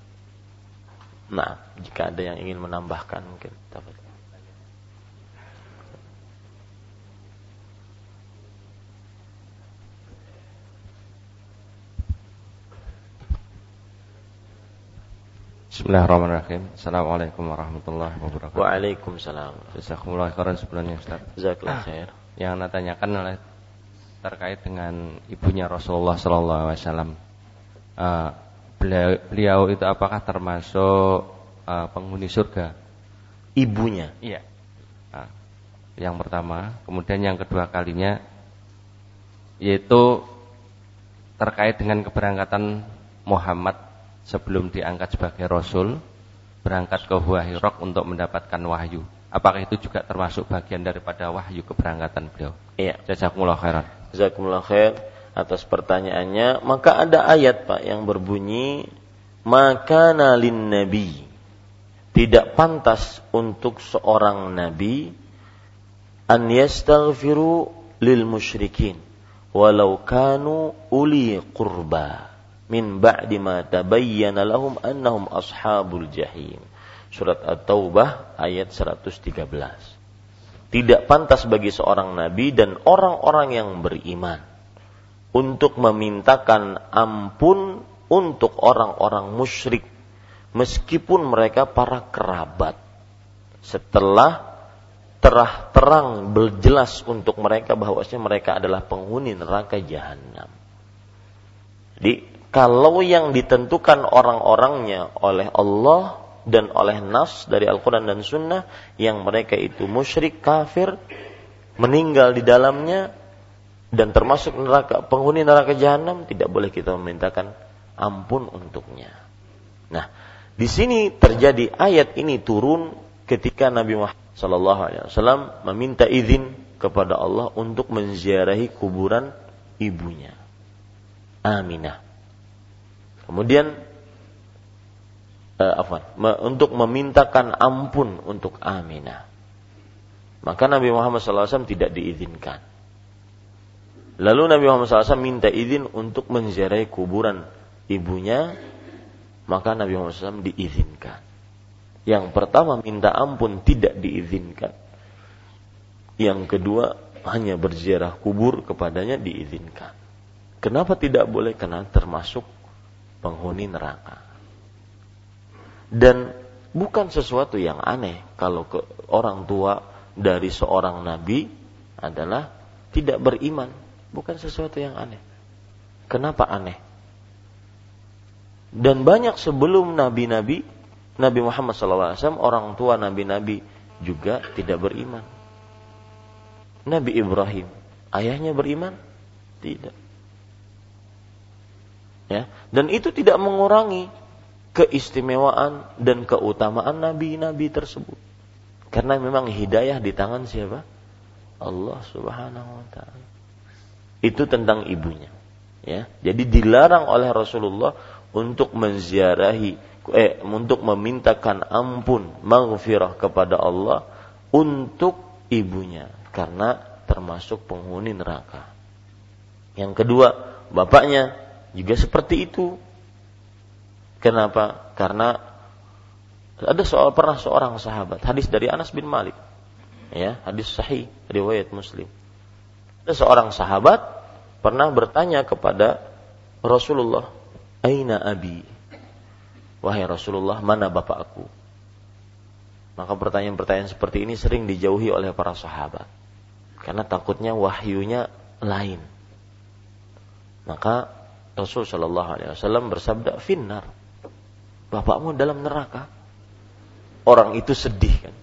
Nah, jika ada yang ingin menambahkan mungkin dapat. Bismillahirrahmanirrahim. Assalamualaikum warahmatullahi wabarakatuh. Waalaikumsalam. Jazakumullah khairan sebelumnya Ustaz. Jazakallah khair. Yang anda tanyakan oleh terkait dengan ibunya Rasulullah sallallahu alaihi wasallam. Uh, beliau, beliau itu apakah termasuk uh, penghuni surga? Ibunya. Iya. Uh, yang pertama, kemudian yang kedua kalinya yaitu terkait dengan keberangkatan Muhammad sebelum diangkat sebagai rasul berangkat ke Gua Hirok untuk mendapatkan wahyu. Apakah itu juga termasuk bagian daripada wahyu keberangkatan beliau? Iya. Jazakumullah khairan. Jazakumullah khair atas pertanyaannya. Maka ada ayat Pak yang berbunyi maka nalin nabi tidak pantas untuk seorang nabi an yastaghfiru lil musyrikin walau kanu uli qurba min ba'di ma tabayyana lahum annahum ashabul jahim. Surat At-Taubah ayat 113. Tidak pantas bagi seorang nabi dan orang-orang yang beriman untuk memintakan ampun untuk orang-orang musyrik meskipun mereka para kerabat. Setelah terah terang berjelas untuk mereka bahwasanya mereka adalah penghuni neraka jahanam. Jadi kalau yang ditentukan orang-orangnya oleh Allah dan oleh nas dari Al-Quran dan Sunnah yang mereka itu musyrik kafir meninggal di dalamnya dan termasuk neraka penghuni neraka jahanam tidak boleh kita memintakan ampun untuknya. Nah, di sini terjadi ayat ini turun ketika Nabi Muhammad Wasallam meminta izin kepada Allah untuk menziarahi kuburan ibunya, Aminah. Kemudian uh, apa? untuk memintakan ampun untuk Aminah. Maka Nabi Muhammad SAW tidak diizinkan. Lalu Nabi Muhammad SAW minta izin untuk menziarahi kuburan ibunya, maka Nabi Muhammad SAW diizinkan. Yang pertama minta ampun tidak diizinkan. Yang kedua hanya berziarah kubur kepadanya diizinkan. Kenapa tidak boleh? Karena termasuk penghuni neraka. Dan bukan sesuatu yang aneh kalau ke orang tua dari seorang nabi adalah tidak beriman. Bukan sesuatu yang aneh. Kenapa aneh? Dan banyak sebelum nabi-nabi Nabi Muhammad SAW, orang tua nabi-nabi juga tidak beriman. Nabi Ibrahim, ayahnya beriman? Tidak. Ya, dan itu tidak mengurangi keistimewaan dan keutamaan nabi-nabi tersebut. Karena memang hidayah di tangan siapa? Allah Subhanahu wa taala. Itu tentang ibunya. Ya, jadi dilarang oleh Rasulullah untuk menziarahi eh, untuk memintakan ampun maghfirah kepada Allah untuk ibunya karena termasuk penghuni neraka. Yang kedua, bapaknya juga seperti itu. Kenapa? Karena ada soal pernah seorang sahabat, hadis dari Anas bin Malik. Ya, hadis sahih riwayat Muslim. Ada seorang sahabat pernah bertanya kepada Rasulullah, "Aina abi?" Wahai Rasulullah, mana bapakku? Maka pertanyaan-pertanyaan seperti ini sering dijauhi oleh para sahabat. Karena takutnya wahyunya lain. Maka Rasul Shallallahu Alaihi Wasallam bersabda, "Finnar, bapakmu dalam neraka." Orang itu sedih kan.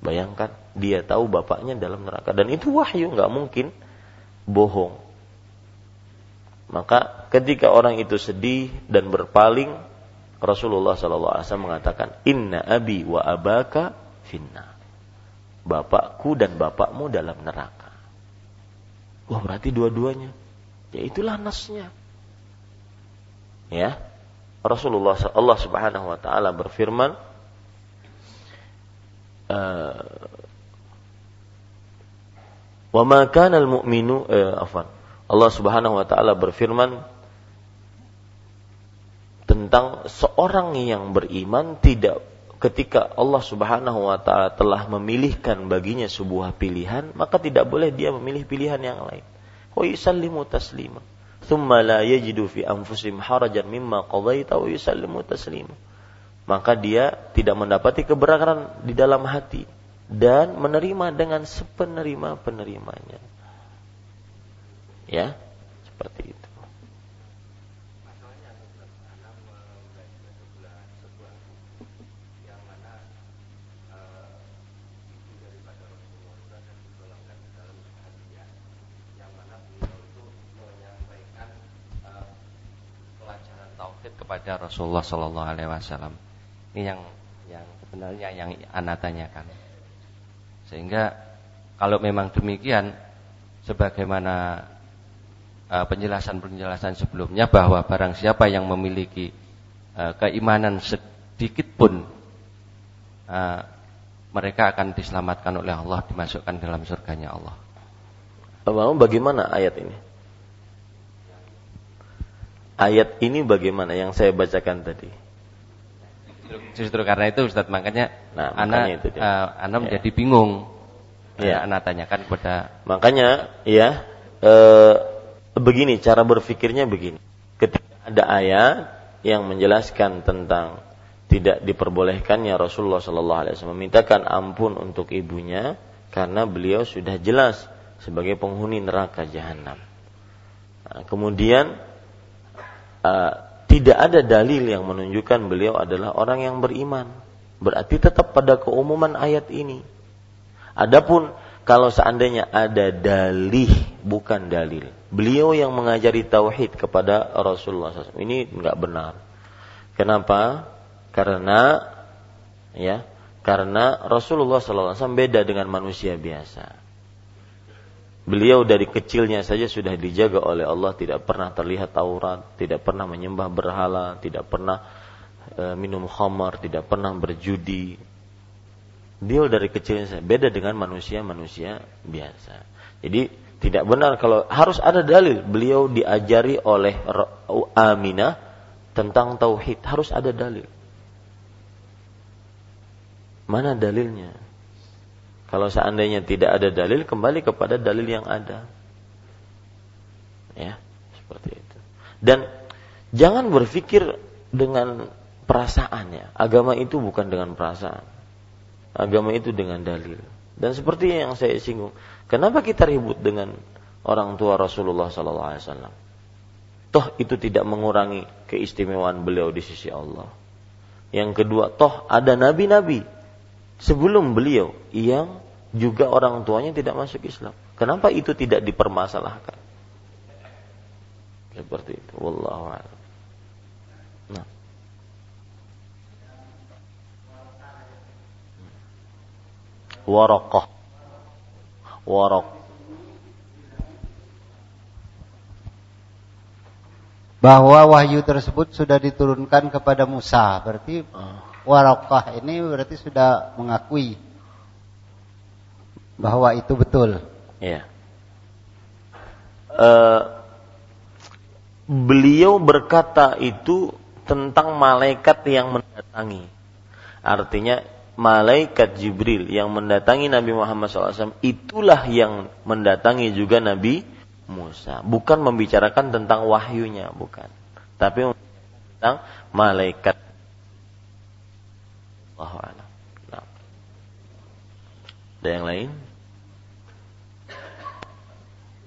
Bayangkan dia tahu bapaknya dalam neraka dan itu wahyu nggak mungkin bohong. Maka ketika orang itu sedih dan berpaling, Rasulullah SAW mengatakan, Inna abi wa abaka finna. Bapakku dan bapakmu dalam neraka. Wah berarti dua-duanya. Ya itulah nasnya. Ya. Rasulullah Allah Subhanahu wa taala berfirman uh, Wa ma kana al-mu'minu eh, afan. Allah Subhanahu wa taala berfirman tentang seorang yang beriman tidak ketika Allah Subhanahu wa taala telah memilihkan baginya sebuah pilihan, maka tidak boleh dia memilih pilihan yang lain. Wa yusallimu taslima. Thumma la yajidu fi anfusihim harajan mimma qadaita wa yusallimu taslima. Maka dia tidak mendapati keberatan di dalam hati dan menerima dengan sepenerima-penerimanya. Ya, seperti itu. tauhid kepada Rasulullah Shallallahu Alaihi Wasallam. Ini yang yang sebenarnya yang anda tanyakan. Sehingga kalau memang demikian, sebagaimana uh, penjelasan-penjelasan sebelumnya bahwa barang siapa yang memiliki uh, keimanan sedikit pun uh, mereka akan diselamatkan oleh Allah dimasukkan dalam surganya Allah. Bagaimana ayat ini? Ayat ini bagaimana yang saya bacakan tadi? Justru karena itu Ustaz makanya nah, anak itu, uh, anak ya. menjadi bingung. Ya. Anak tanyakan kepada Makanya ya e, begini cara berpikirnya begini. Ketika ada ayat yang menjelaskan tentang tidak diperbolehkannya Rasulullah Shallallahu Alaihi Wasallam memintakan ampun untuk ibunya karena beliau sudah jelas sebagai penghuni neraka jahanam. Nah, kemudian uh, tidak ada dalil yang menunjukkan beliau adalah orang yang beriman. Berarti tetap pada keumuman ayat ini. Adapun kalau seandainya ada dalih bukan dalil, beliau yang mengajari tauhid kepada Rasulullah SAW ini nggak benar. Kenapa? Karena ya, karena Rasulullah SAW beda dengan manusia biasa. Beliau dari kecilnya saja sudah dijaga oleh Allah, tidak pernah terlihat aurat, tidak pernah menyembah berhala, tidak pernah e, minum khamar, tidak pernah berjudi. Beliau dari kecilnya saja beda dengan manusia-manusia biasa. Jadi tidak benar kalau harus ada dalil. Beliau diajari oleh Aminah tentang tauhid, harus ada dalil. Mana dalilnya? Kalau seandainya tidak ada dalil, kembali kepada dalil yang ada. Ya, seperti itu. Dan jangan berpikir dengan perasaannya. Agama itu bukan dengan perasaan. Agama itu dengan dalil. Dan seperti yang saya singgung, kenapa kita ribut dengan orang tua Rasulullah sallallahu alaihi wasallam? Toh itu tidak mengurangi keistimewaan beliau di sisi Allah. Yang kedua, toh ada nabi-nabi sebelum beliau yang juga orang tuanya tidak masuk Islam. Kenapa itu tidak dipermasalahkan? Seperti itu. Wallahu a'lam. Nah. Waraqah. Waraq. Bahwa wahyu tersebut sudah diturunkan kepada Musa. Berarti uh Warokah ini berarti sudah mengakui bahwa itu betul. Ya. Uh, beliau berkata itu tentang malaikat yang mendatangi. Artinya malaikat Jibril yang mendatangi Nabi Muhammad SAW itulah yang mendatangi juga Nabi Musa. Bukan membicarakan tentang wahyunya, bukan. Tapi tentang malaikat Allahu a'lam. Nah. Ada yang lain?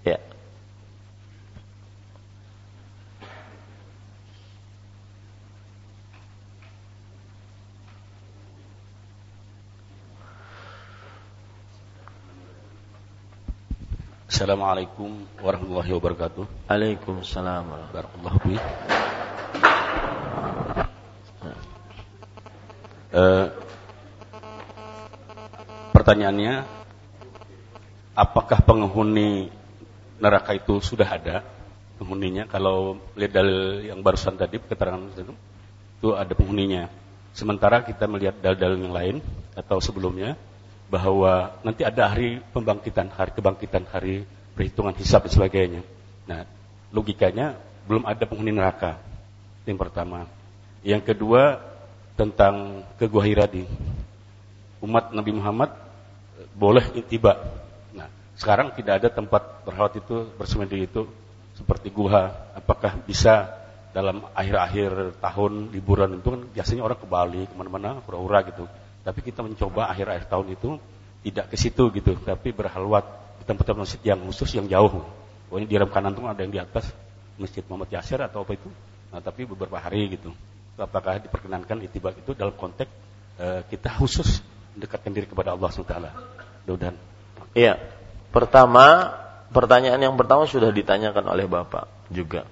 Ya. Assalamualaikum warahmatullahi wabarakatuh. Waalaikumsalam warahmatullahi wabarakatuh. Eh, pertanyaannya, apakah penghuni neraka itu sudah ada penghuninya? Kalau lihat dalil yang barusan tadi keterangan itu, itu ada penghuninya. Sementara kita melihat dalil-dalil yang lain atau sebelumnya bahwa nanti ada hari pembangkitan, hari kebangkitan, hari perhitungan hisab dan sebagainya. Nah, logikanya belum ada penghuni neraka. Yang pertama. Yang kedua, tentang ke Gua Hira di umat Nabi Muhammad boleh tiba. Nah, sekarang tidak ada tempat berhalawat itu bersemedi itu seperti gua. Apakah bisa dalam akhir-akhir tahun liburan itu kan biasanya orang ke Bali ke mana-mana pura-pura gitu. Tapi kita mencoba akhir-akhir tahun itu tidak ke situ gitu, tapi berhalwat di tempat-tempat masjid yang khusus yang jauh. Pokoknya di rem kanan tuh ada yang di atas masjid Muhammad Yasir atau apa itu. Nah, tapi beberapa hari gitu apakah diperkenankan itibak itu dalam konteks uh, kita khusus mendekatkan diri kepada Allah SWT. Mudah-mudahan. Iya. Pertama, pertanyaan yang pertama sudah ditanyakan oleh Bapak juga.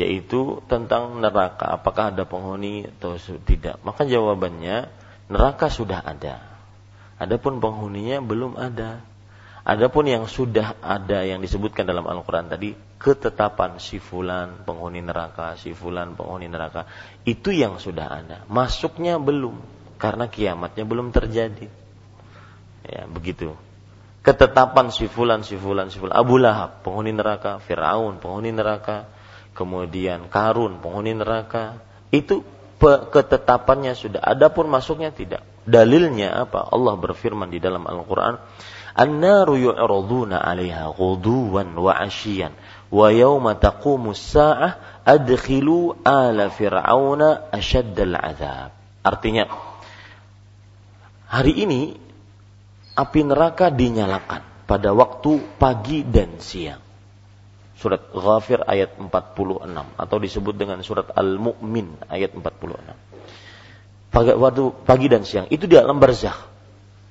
yaitu tentang neraka apakah ada penghuni atau tidak maka jawabannya neraka sudah ada. Adapun penghuninya belum ada. Adapun yang sudah ada yang disebutkan dalam Al-Qur'an tadi ketetapan si fulan penghuni neraka si fulan penghuni neraka itu yang sudah ada. Masuknya belum karena kiamatnya belum terjadi. Ya begitu. Ketetapan si fulan si fulan si fulan. Abu Lahab penghuni neraka. Firaun penghuni neraka. Kemudian Karun penghuni neraka. Itu ketetapannya sudah adapun masuknya tidak. Dalilnya apa? Allah berfirman di dalam Al-Qur'an an-naru yu'raduna 'alaiha ghuduwan wa 'ashiyan wa yawma taqumu as-sa'ah adkhilu ala fir'auna ashaddal 'adzab artinya hari ini api neraka dinyalakan pada waktu pagi dan siang surat Ghafir ayat 46 atau disebut dengan surat Al-Mu'min ayat 46. Pagi, waktu pagi dan siang itu di alam barzakh.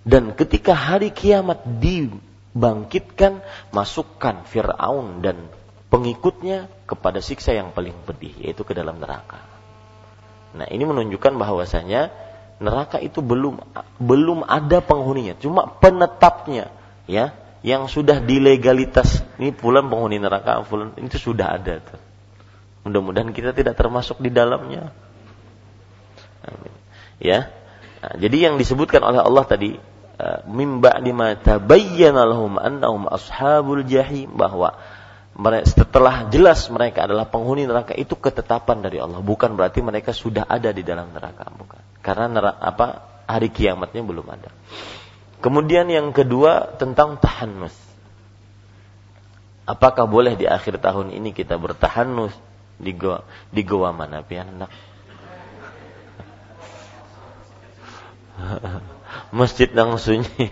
Dan ketika hari kiamat dibangkitkan, masukkan Fir'aun dan pengikutnya kepada siksa yang paling pedih, yaitu ke dalam neraka. Nah ini menunjukkan bahwasanya neraka itu belum belum ada penghuninya, cuma penetapnya, ya yang sudah dilegalitas ini fulan penghuni neraka fulan itu sudah ada. Mudah-mudahan kita tidak termasuk di dalamnya. Amin. Ya. Nah, jadi yang disebutkan oleh Allah tadi uh, mimba lima tabayyana lahum annahum ashabul jahim bahwa setelah jelas mereka adalah penghuni neraka itu ketetapan dari Allah bukan berarti mereka sudah ada di dalam neraka bukan karena neraka, apa hari kiamatnya belum ada Kemudian yang kedua tentang tahannus. Apakah boleh di akhir tahun ini kita bertahannus di goa, di goa mana pianak? Masjid yang sunyi.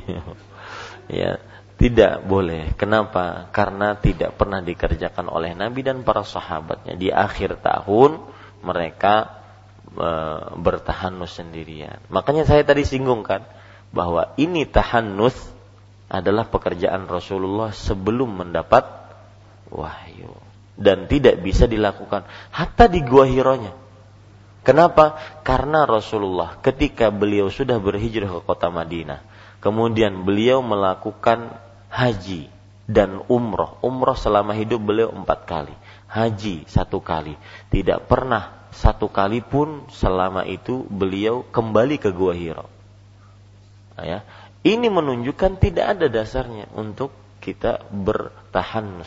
ya, tidak boleh. Kenapa? Karena tidak pernah dikerjakan oleh Nabi dan para sahabatnya. Di akhir tahun mereka e, bertahanus sendirian. Makanya saya tadi singgung kan, bahwa ini tahannus adalah pekerjaan Rasulullah sebelum mendapat wahyu dan tidak bisa dilakukan hatta di gua Hironya. Kenapa? Karena Rasulullah ketika beliau sudah berhijrah ke kota Madinah, kemudian beliau melakukan haji dan umroh. Umroh selama hidup beliau empat kali, haji satu kali. Tidak pernah satu kali pun selama itu beliau kembali ke gua Hiro ya ini menunjukkan tidak ada dasarnya untuk kita bertahan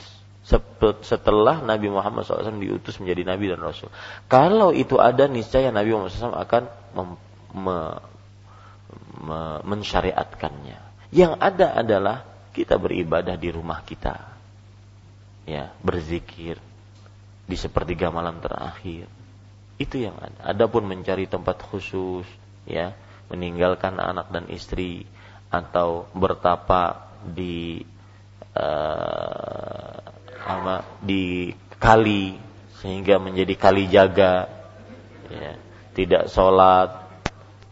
setelah Nabi Muhammad SAW diutus menjadi Nabi dan Rasul. Kalau itu ada niscaya Nabi Muhammad SAW akan mensyariatkannya. Yang ada adalah kita beribadah di rumah kita, ya berzikir di sepertiga malam terakhir. Itu yang ada. Adapun mencari tempat khusus, ya meninggalkan anak dan istri atau bertapa di uh, apa di kali sehingga menjadi kali jaga ya, tidak sholat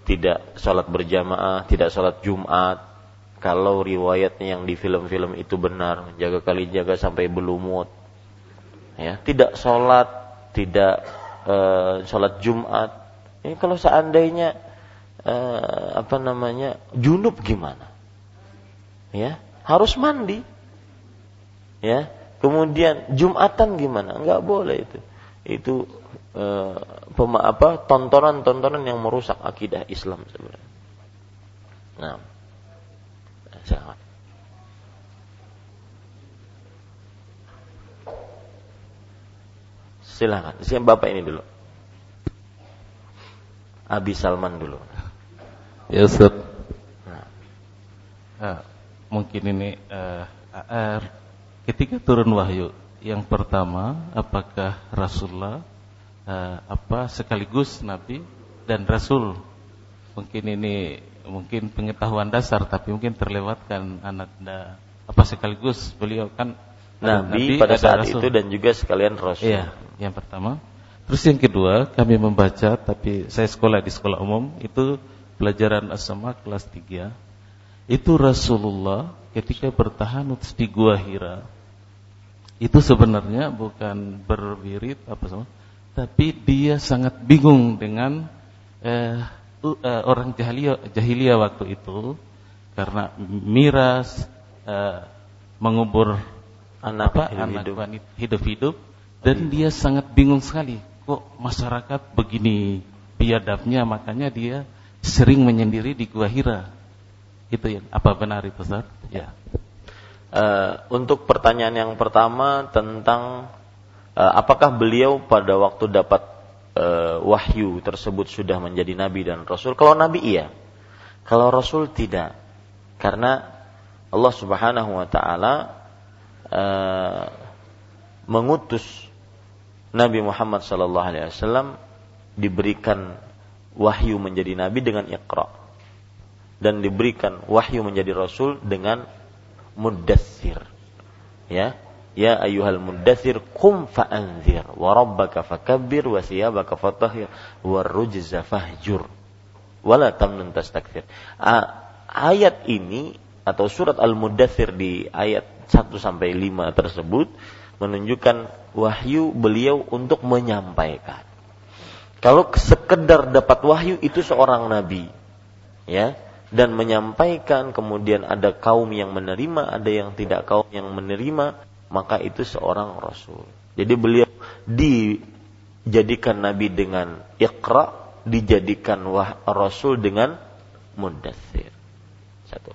tidak sholat berjamaah tidak sholat jumat. Kalau riwayatnya yang di film-film itu benar menjaga kali jaga sampai belumut ya. Tidak sholat tidak uh, sholat jumat. Ini kalau seandainya uh, apa namanya junub gimana? Ya harus mandi. Ya kemudian jumatan gimana? Nggak boleh itu. Itu pema, apa tontonan-tontonan yang merusak akidah Islam sebenarnya. Nah. Silakan. Silakan. Siapa bapak ini dulu. Abi Salman dulu Ya Ustaz. Nah. nah, mungkin ini uh, uh, ketika turun wahyu yang pertama apakah Rasulullah uh, apa sekaligus Nabi dan Rasul mungkin ini mungkin pengetahuan dasar tapi mungkin terlewatkan anak da, apa sekaligus beliau kan Nabi, Nabi pada saat Rasul. itu dan juga sekalian Rasul. Iya, yang pertama. Terus yang kedua kami membaca tapi saya sekolah di sekolah umum itu pelajaran asma kelas 3 itu Rasulullah ketika bertahan di Gua Hira itu sebenarnya bukan berwirid apa semua, tapi dia sangat bingung dengan eh, uh, orang jahiliyah, jahiliyah waktu itu karena miras uh, mengubur anak apa hidup anak hidup-hidup dan dia sangat bingung sekali kok masyarakat begini biadabnya makanya dia sering menyendiri di Gua Hira. Itu ya. Apa benar itu, Ustaz? Ya. Uh, untuk pertanyaan yang pertama tentang uh, apakah beliau pada waktu dapat uh, wahyu tersebut sudah menjadi nabi dan rasul? Kalau nabi iya. Kalau rasul tidak. Karena Allah Subhanahu wa taala uh, mengutus Nabi Muhammad sallallahu alaihi wasallam diberikan wahyu menjadi nabi dengan Iqra dan diberikan wahyu menjadi rasul dengan muddathir. Ya, ya ayyuhal muddathir kum fa'anzir wa rabbaka fakabbir wa thiyabaka fatahhir wa rujza fahjur wala tamnun. Ayat ini atau surat Al-Muddathir di ayat 1 sampai 5 tersebut menunjukkan wahyu beliau untuk menyampaikan. Kalau sekedar dapat wahyu itu seorang nabi, ya, dan menyampaikan kemudian ada kaum yang menerima, ada yang tidak kaum yang menerima, maka itu seorang rasul. Jadi beliau dijadikan nabi dengan iqra, dijadikan wah, rasul dengan mudathir. Satu.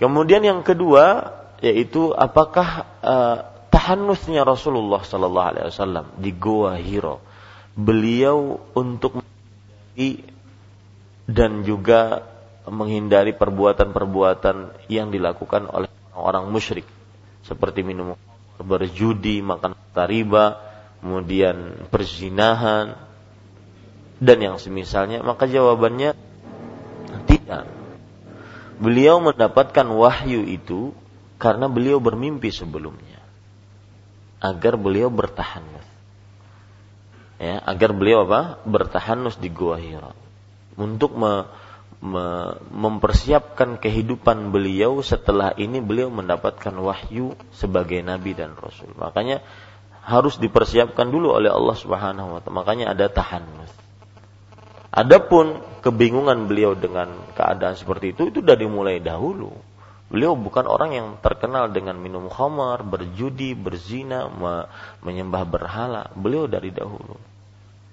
Kemudian yang kedua yaitu apakah uh, tahannusnya Rasulullah sallallahu alaihi wasallam di Goa Hiro beliau untuk dan juga menghindari perbuatan-perbuatan yang dilakukan oleh orang musyrik seperti minum berjudi, makan riba, kemudian perzinahan dan yang semisalnya, maka jawabannya tidak. Beliau mendapatkan wahyu itu karena beliau bermimpi sebelumnya agar beliau bertahanus. Ya, agar beliau apa? Bertahanus di Gua Hira. Untuk me, me, mempersiapkan kehidupan beliau setelah ini beliau mendapatkan wahyu sebagai nabi dan rasul. Makanya harus dipersiapkan dulu oleh Allah Subhanahu wa taala. Makanya ada tahanus. Adapun kebingungan beliau dengan keadaan seperti itu itu sudah dimulai dahulu. Beliau bukan orang yang terkenal dengan minum khamar, berjudi, berzina, me menyembah berhala. Beliau dari dahulu.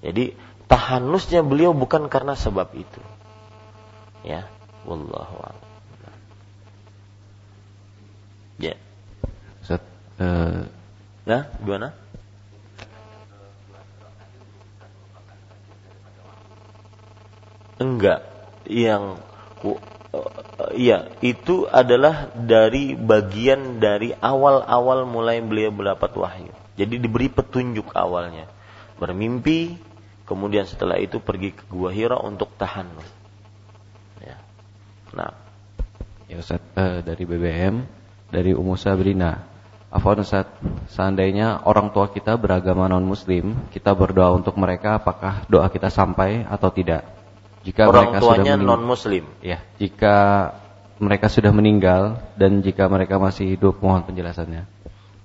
Jadi tahanusnya beliau bukan karena sebab itu. Ya, wallahu a'lam. Ya. Ustaz, uh, nah, gimana? Enggak. Yang iya, itu adalah dari bagian dari awal-awal mulai beliau mendapat wahyu. Jadi diberi petunjuk awalnya. Bermimpi, kemudian setelah itu pergi ke Gua Hira untuk tahanus Nah. Ya Ustaz, uh, dari BBM, dari Ummu Sabrina. Afwan Ustaz, seandainya orang tua kita beragama non-muslim, kita berdoa untuk mereka apakah doa kita sampai atau tidak? Jika orang mereka tuanya non-muslim. Ya, jika mereka sudah meninggal dan jika mereka masih hidup, mohon penjelasannya.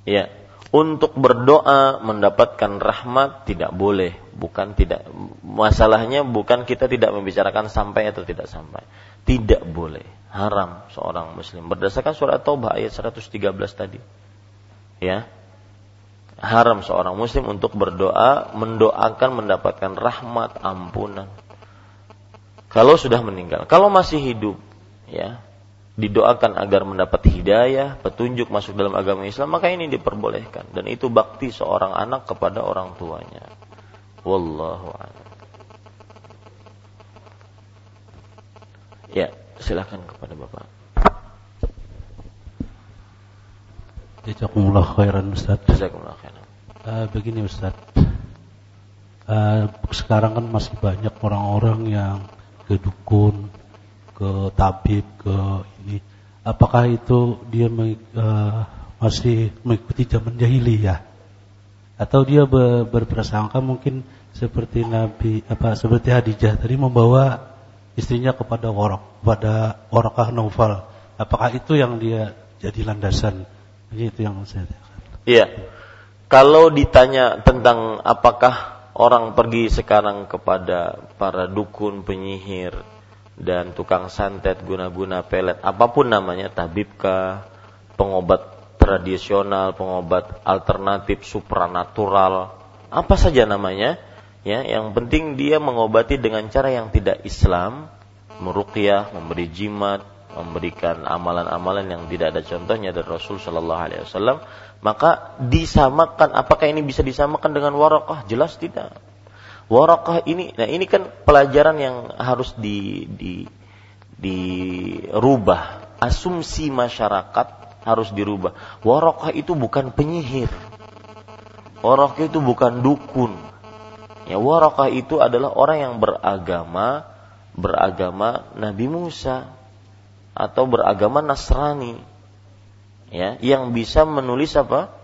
Ya, untuk berdoa mendapatkan rahmat tidak boleh, bukan tidak. Masalahnya bukan kita tidak membicarakan sampai atau tidak sampai tidak boleh haram seorang muslim berdasarkan surat Taubah ayat 113 tadi. Ya. Haram seorang muslim untuk berdoa mendoakan mendapatkan rahmat ampunan. Kalau sudah meninggal, kalau masih hidup ya, didoakan agar mendapat hidayah, petunjuk masuk dalam agama Islam, maka ini diperbolehkan dan itu bakti seorang anak kepada orang tuanya. Wallahu a'lam. Ya, silakan kepada Bapak. Jazakumullah khairan Ustaz. Jazakumullah khairan. Uh, begini Ustaz. Uh, sekarang kan masih banyak orang-orang yang ke dukun, ke tabib, ke ini. Apakah itu dia uh, masih mengikuti zaman jahiliyah? Atau dia ber, berprasangka mungkin seperti Nabi apa seperti Hadijah tadi membawa istrinya kepada Warok, kepada Warokah Naufal. Apakah itu yang dia jadi landasan? Itu yang saya Iya. Kalau ditanya tentang apakah orang pergi sekarang kepada para dukun, penyihir, dan tukang santet, guna-guna pelet, apa pun namanya, tabibkah, pengobat tradisional, pengobat alternatif, supranatural, apa saja namanya, ya, yang penting dia mengobati dengan cara yang tidak Islam, meruqyah, memberi jimat, memberikan amalan-amalan yang tidak ada contohnya dari Rasul Shallallahu Alaihi Wasallam, maka disamakan. Apakah ini bisa disamakan dengan warakah? Jelas tidak. Warakah ini, nah ini kan pelajaran yang harus di, di dirubah. Asumsi masyarakat harus dirubah. Warakah itu bukan penyihir. Warakah itu bukan dukun. Ya, warakah itu adalah orang yang beragama beragama Nabi Musa atau beragama Nasrani. Ya yang bisa menulis apa?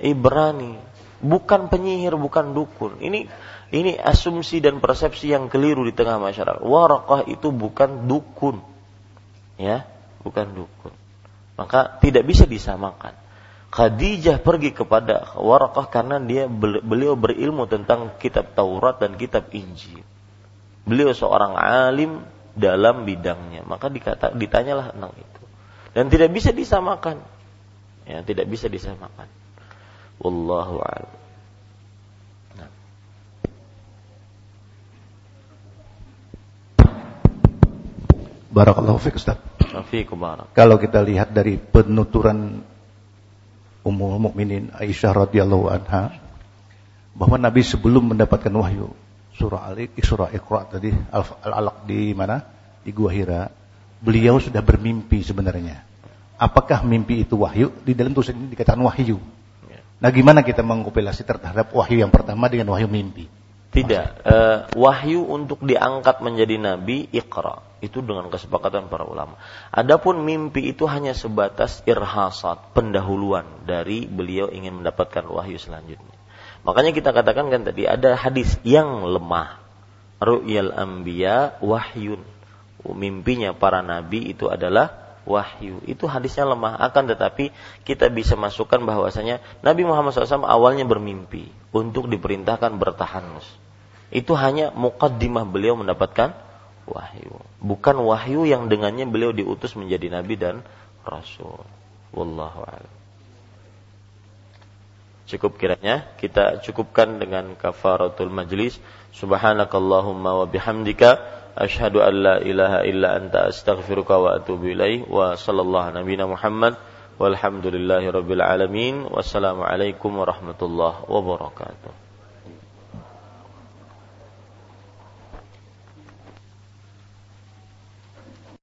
Ibrani. Bukan penyihir bukan dukun. Ini ini asumsi dan persepsi yang keliru di tengah masyarakat. Warakah itu bukan dukun. Ya bukan dukun. Maka tidak bisa disamakan. Khadijah pergi kepada Warakah karena dia beliau berilmu tentang kitab Taurat dan kitab Injil. Beliau seorang alim dalam bidangnya. Maka dikata, ditanyalah tentang itu. Dan tidak bisa disamakan. Ya, tidak bisa disamakan. Wallahu a'lam. Nah. Barakallahu fiik Ustaz. barak. Kalau kita lihat dari penuturan Ummul Mukminin Aisyah radhiyallahu anha bahwa Nabi sebelum mendapatkan wahyu surah Al surah Iqra tadi Al-Alaq di mana? Di Gua Hira. Beliau sudah bermimpi sebenarnya. Apakah mimpi itu wahyu? Di dalam tulisan ini dikatakan wahyu. Ya. Nah, gimana kita mengkompilasi terhadap wahyu yang pertama dengan wahyu mimpi? Tidak. Uh, wahyu untuk diangkat menjadi nabi Iqra. Itu dengan kesepakatan para ulama. Adapun mimpi itu hanya sebatas irhasat, pendahuluan dari beliau ingin mendapatkan wahyu selanjutnya. Makanya kita katakan kan tadi ada hadis yang lemah. Ru'yal anbiya wahyun. Mimpinya para nabi itu adalah wahyu. Itu hadisnya lemah. Akan tetapi kita bisa masukkan bahwasanya Nabi Muhammad SAW awalnya bermimpi untuk diperintahkan bertahanus. Itu hanya mukaddimah beliau mendapatkan wahyu. Bukan wahyu yang dengannya beliau diutus menjadi nabi dan rasul. Wallahu a'lam. Cukup kiranya kita cukupkan dengan kafaratul majlis. Subhanakallahumma wa bihamdika asyhadu an la ilaha illa anta astaghfiruka wa atubu ilaih wa sallallahu nabiyana Muhammad walhamdulillahi rabbil alamin wassalamu alaikum warahmatullahi wabarakatuh.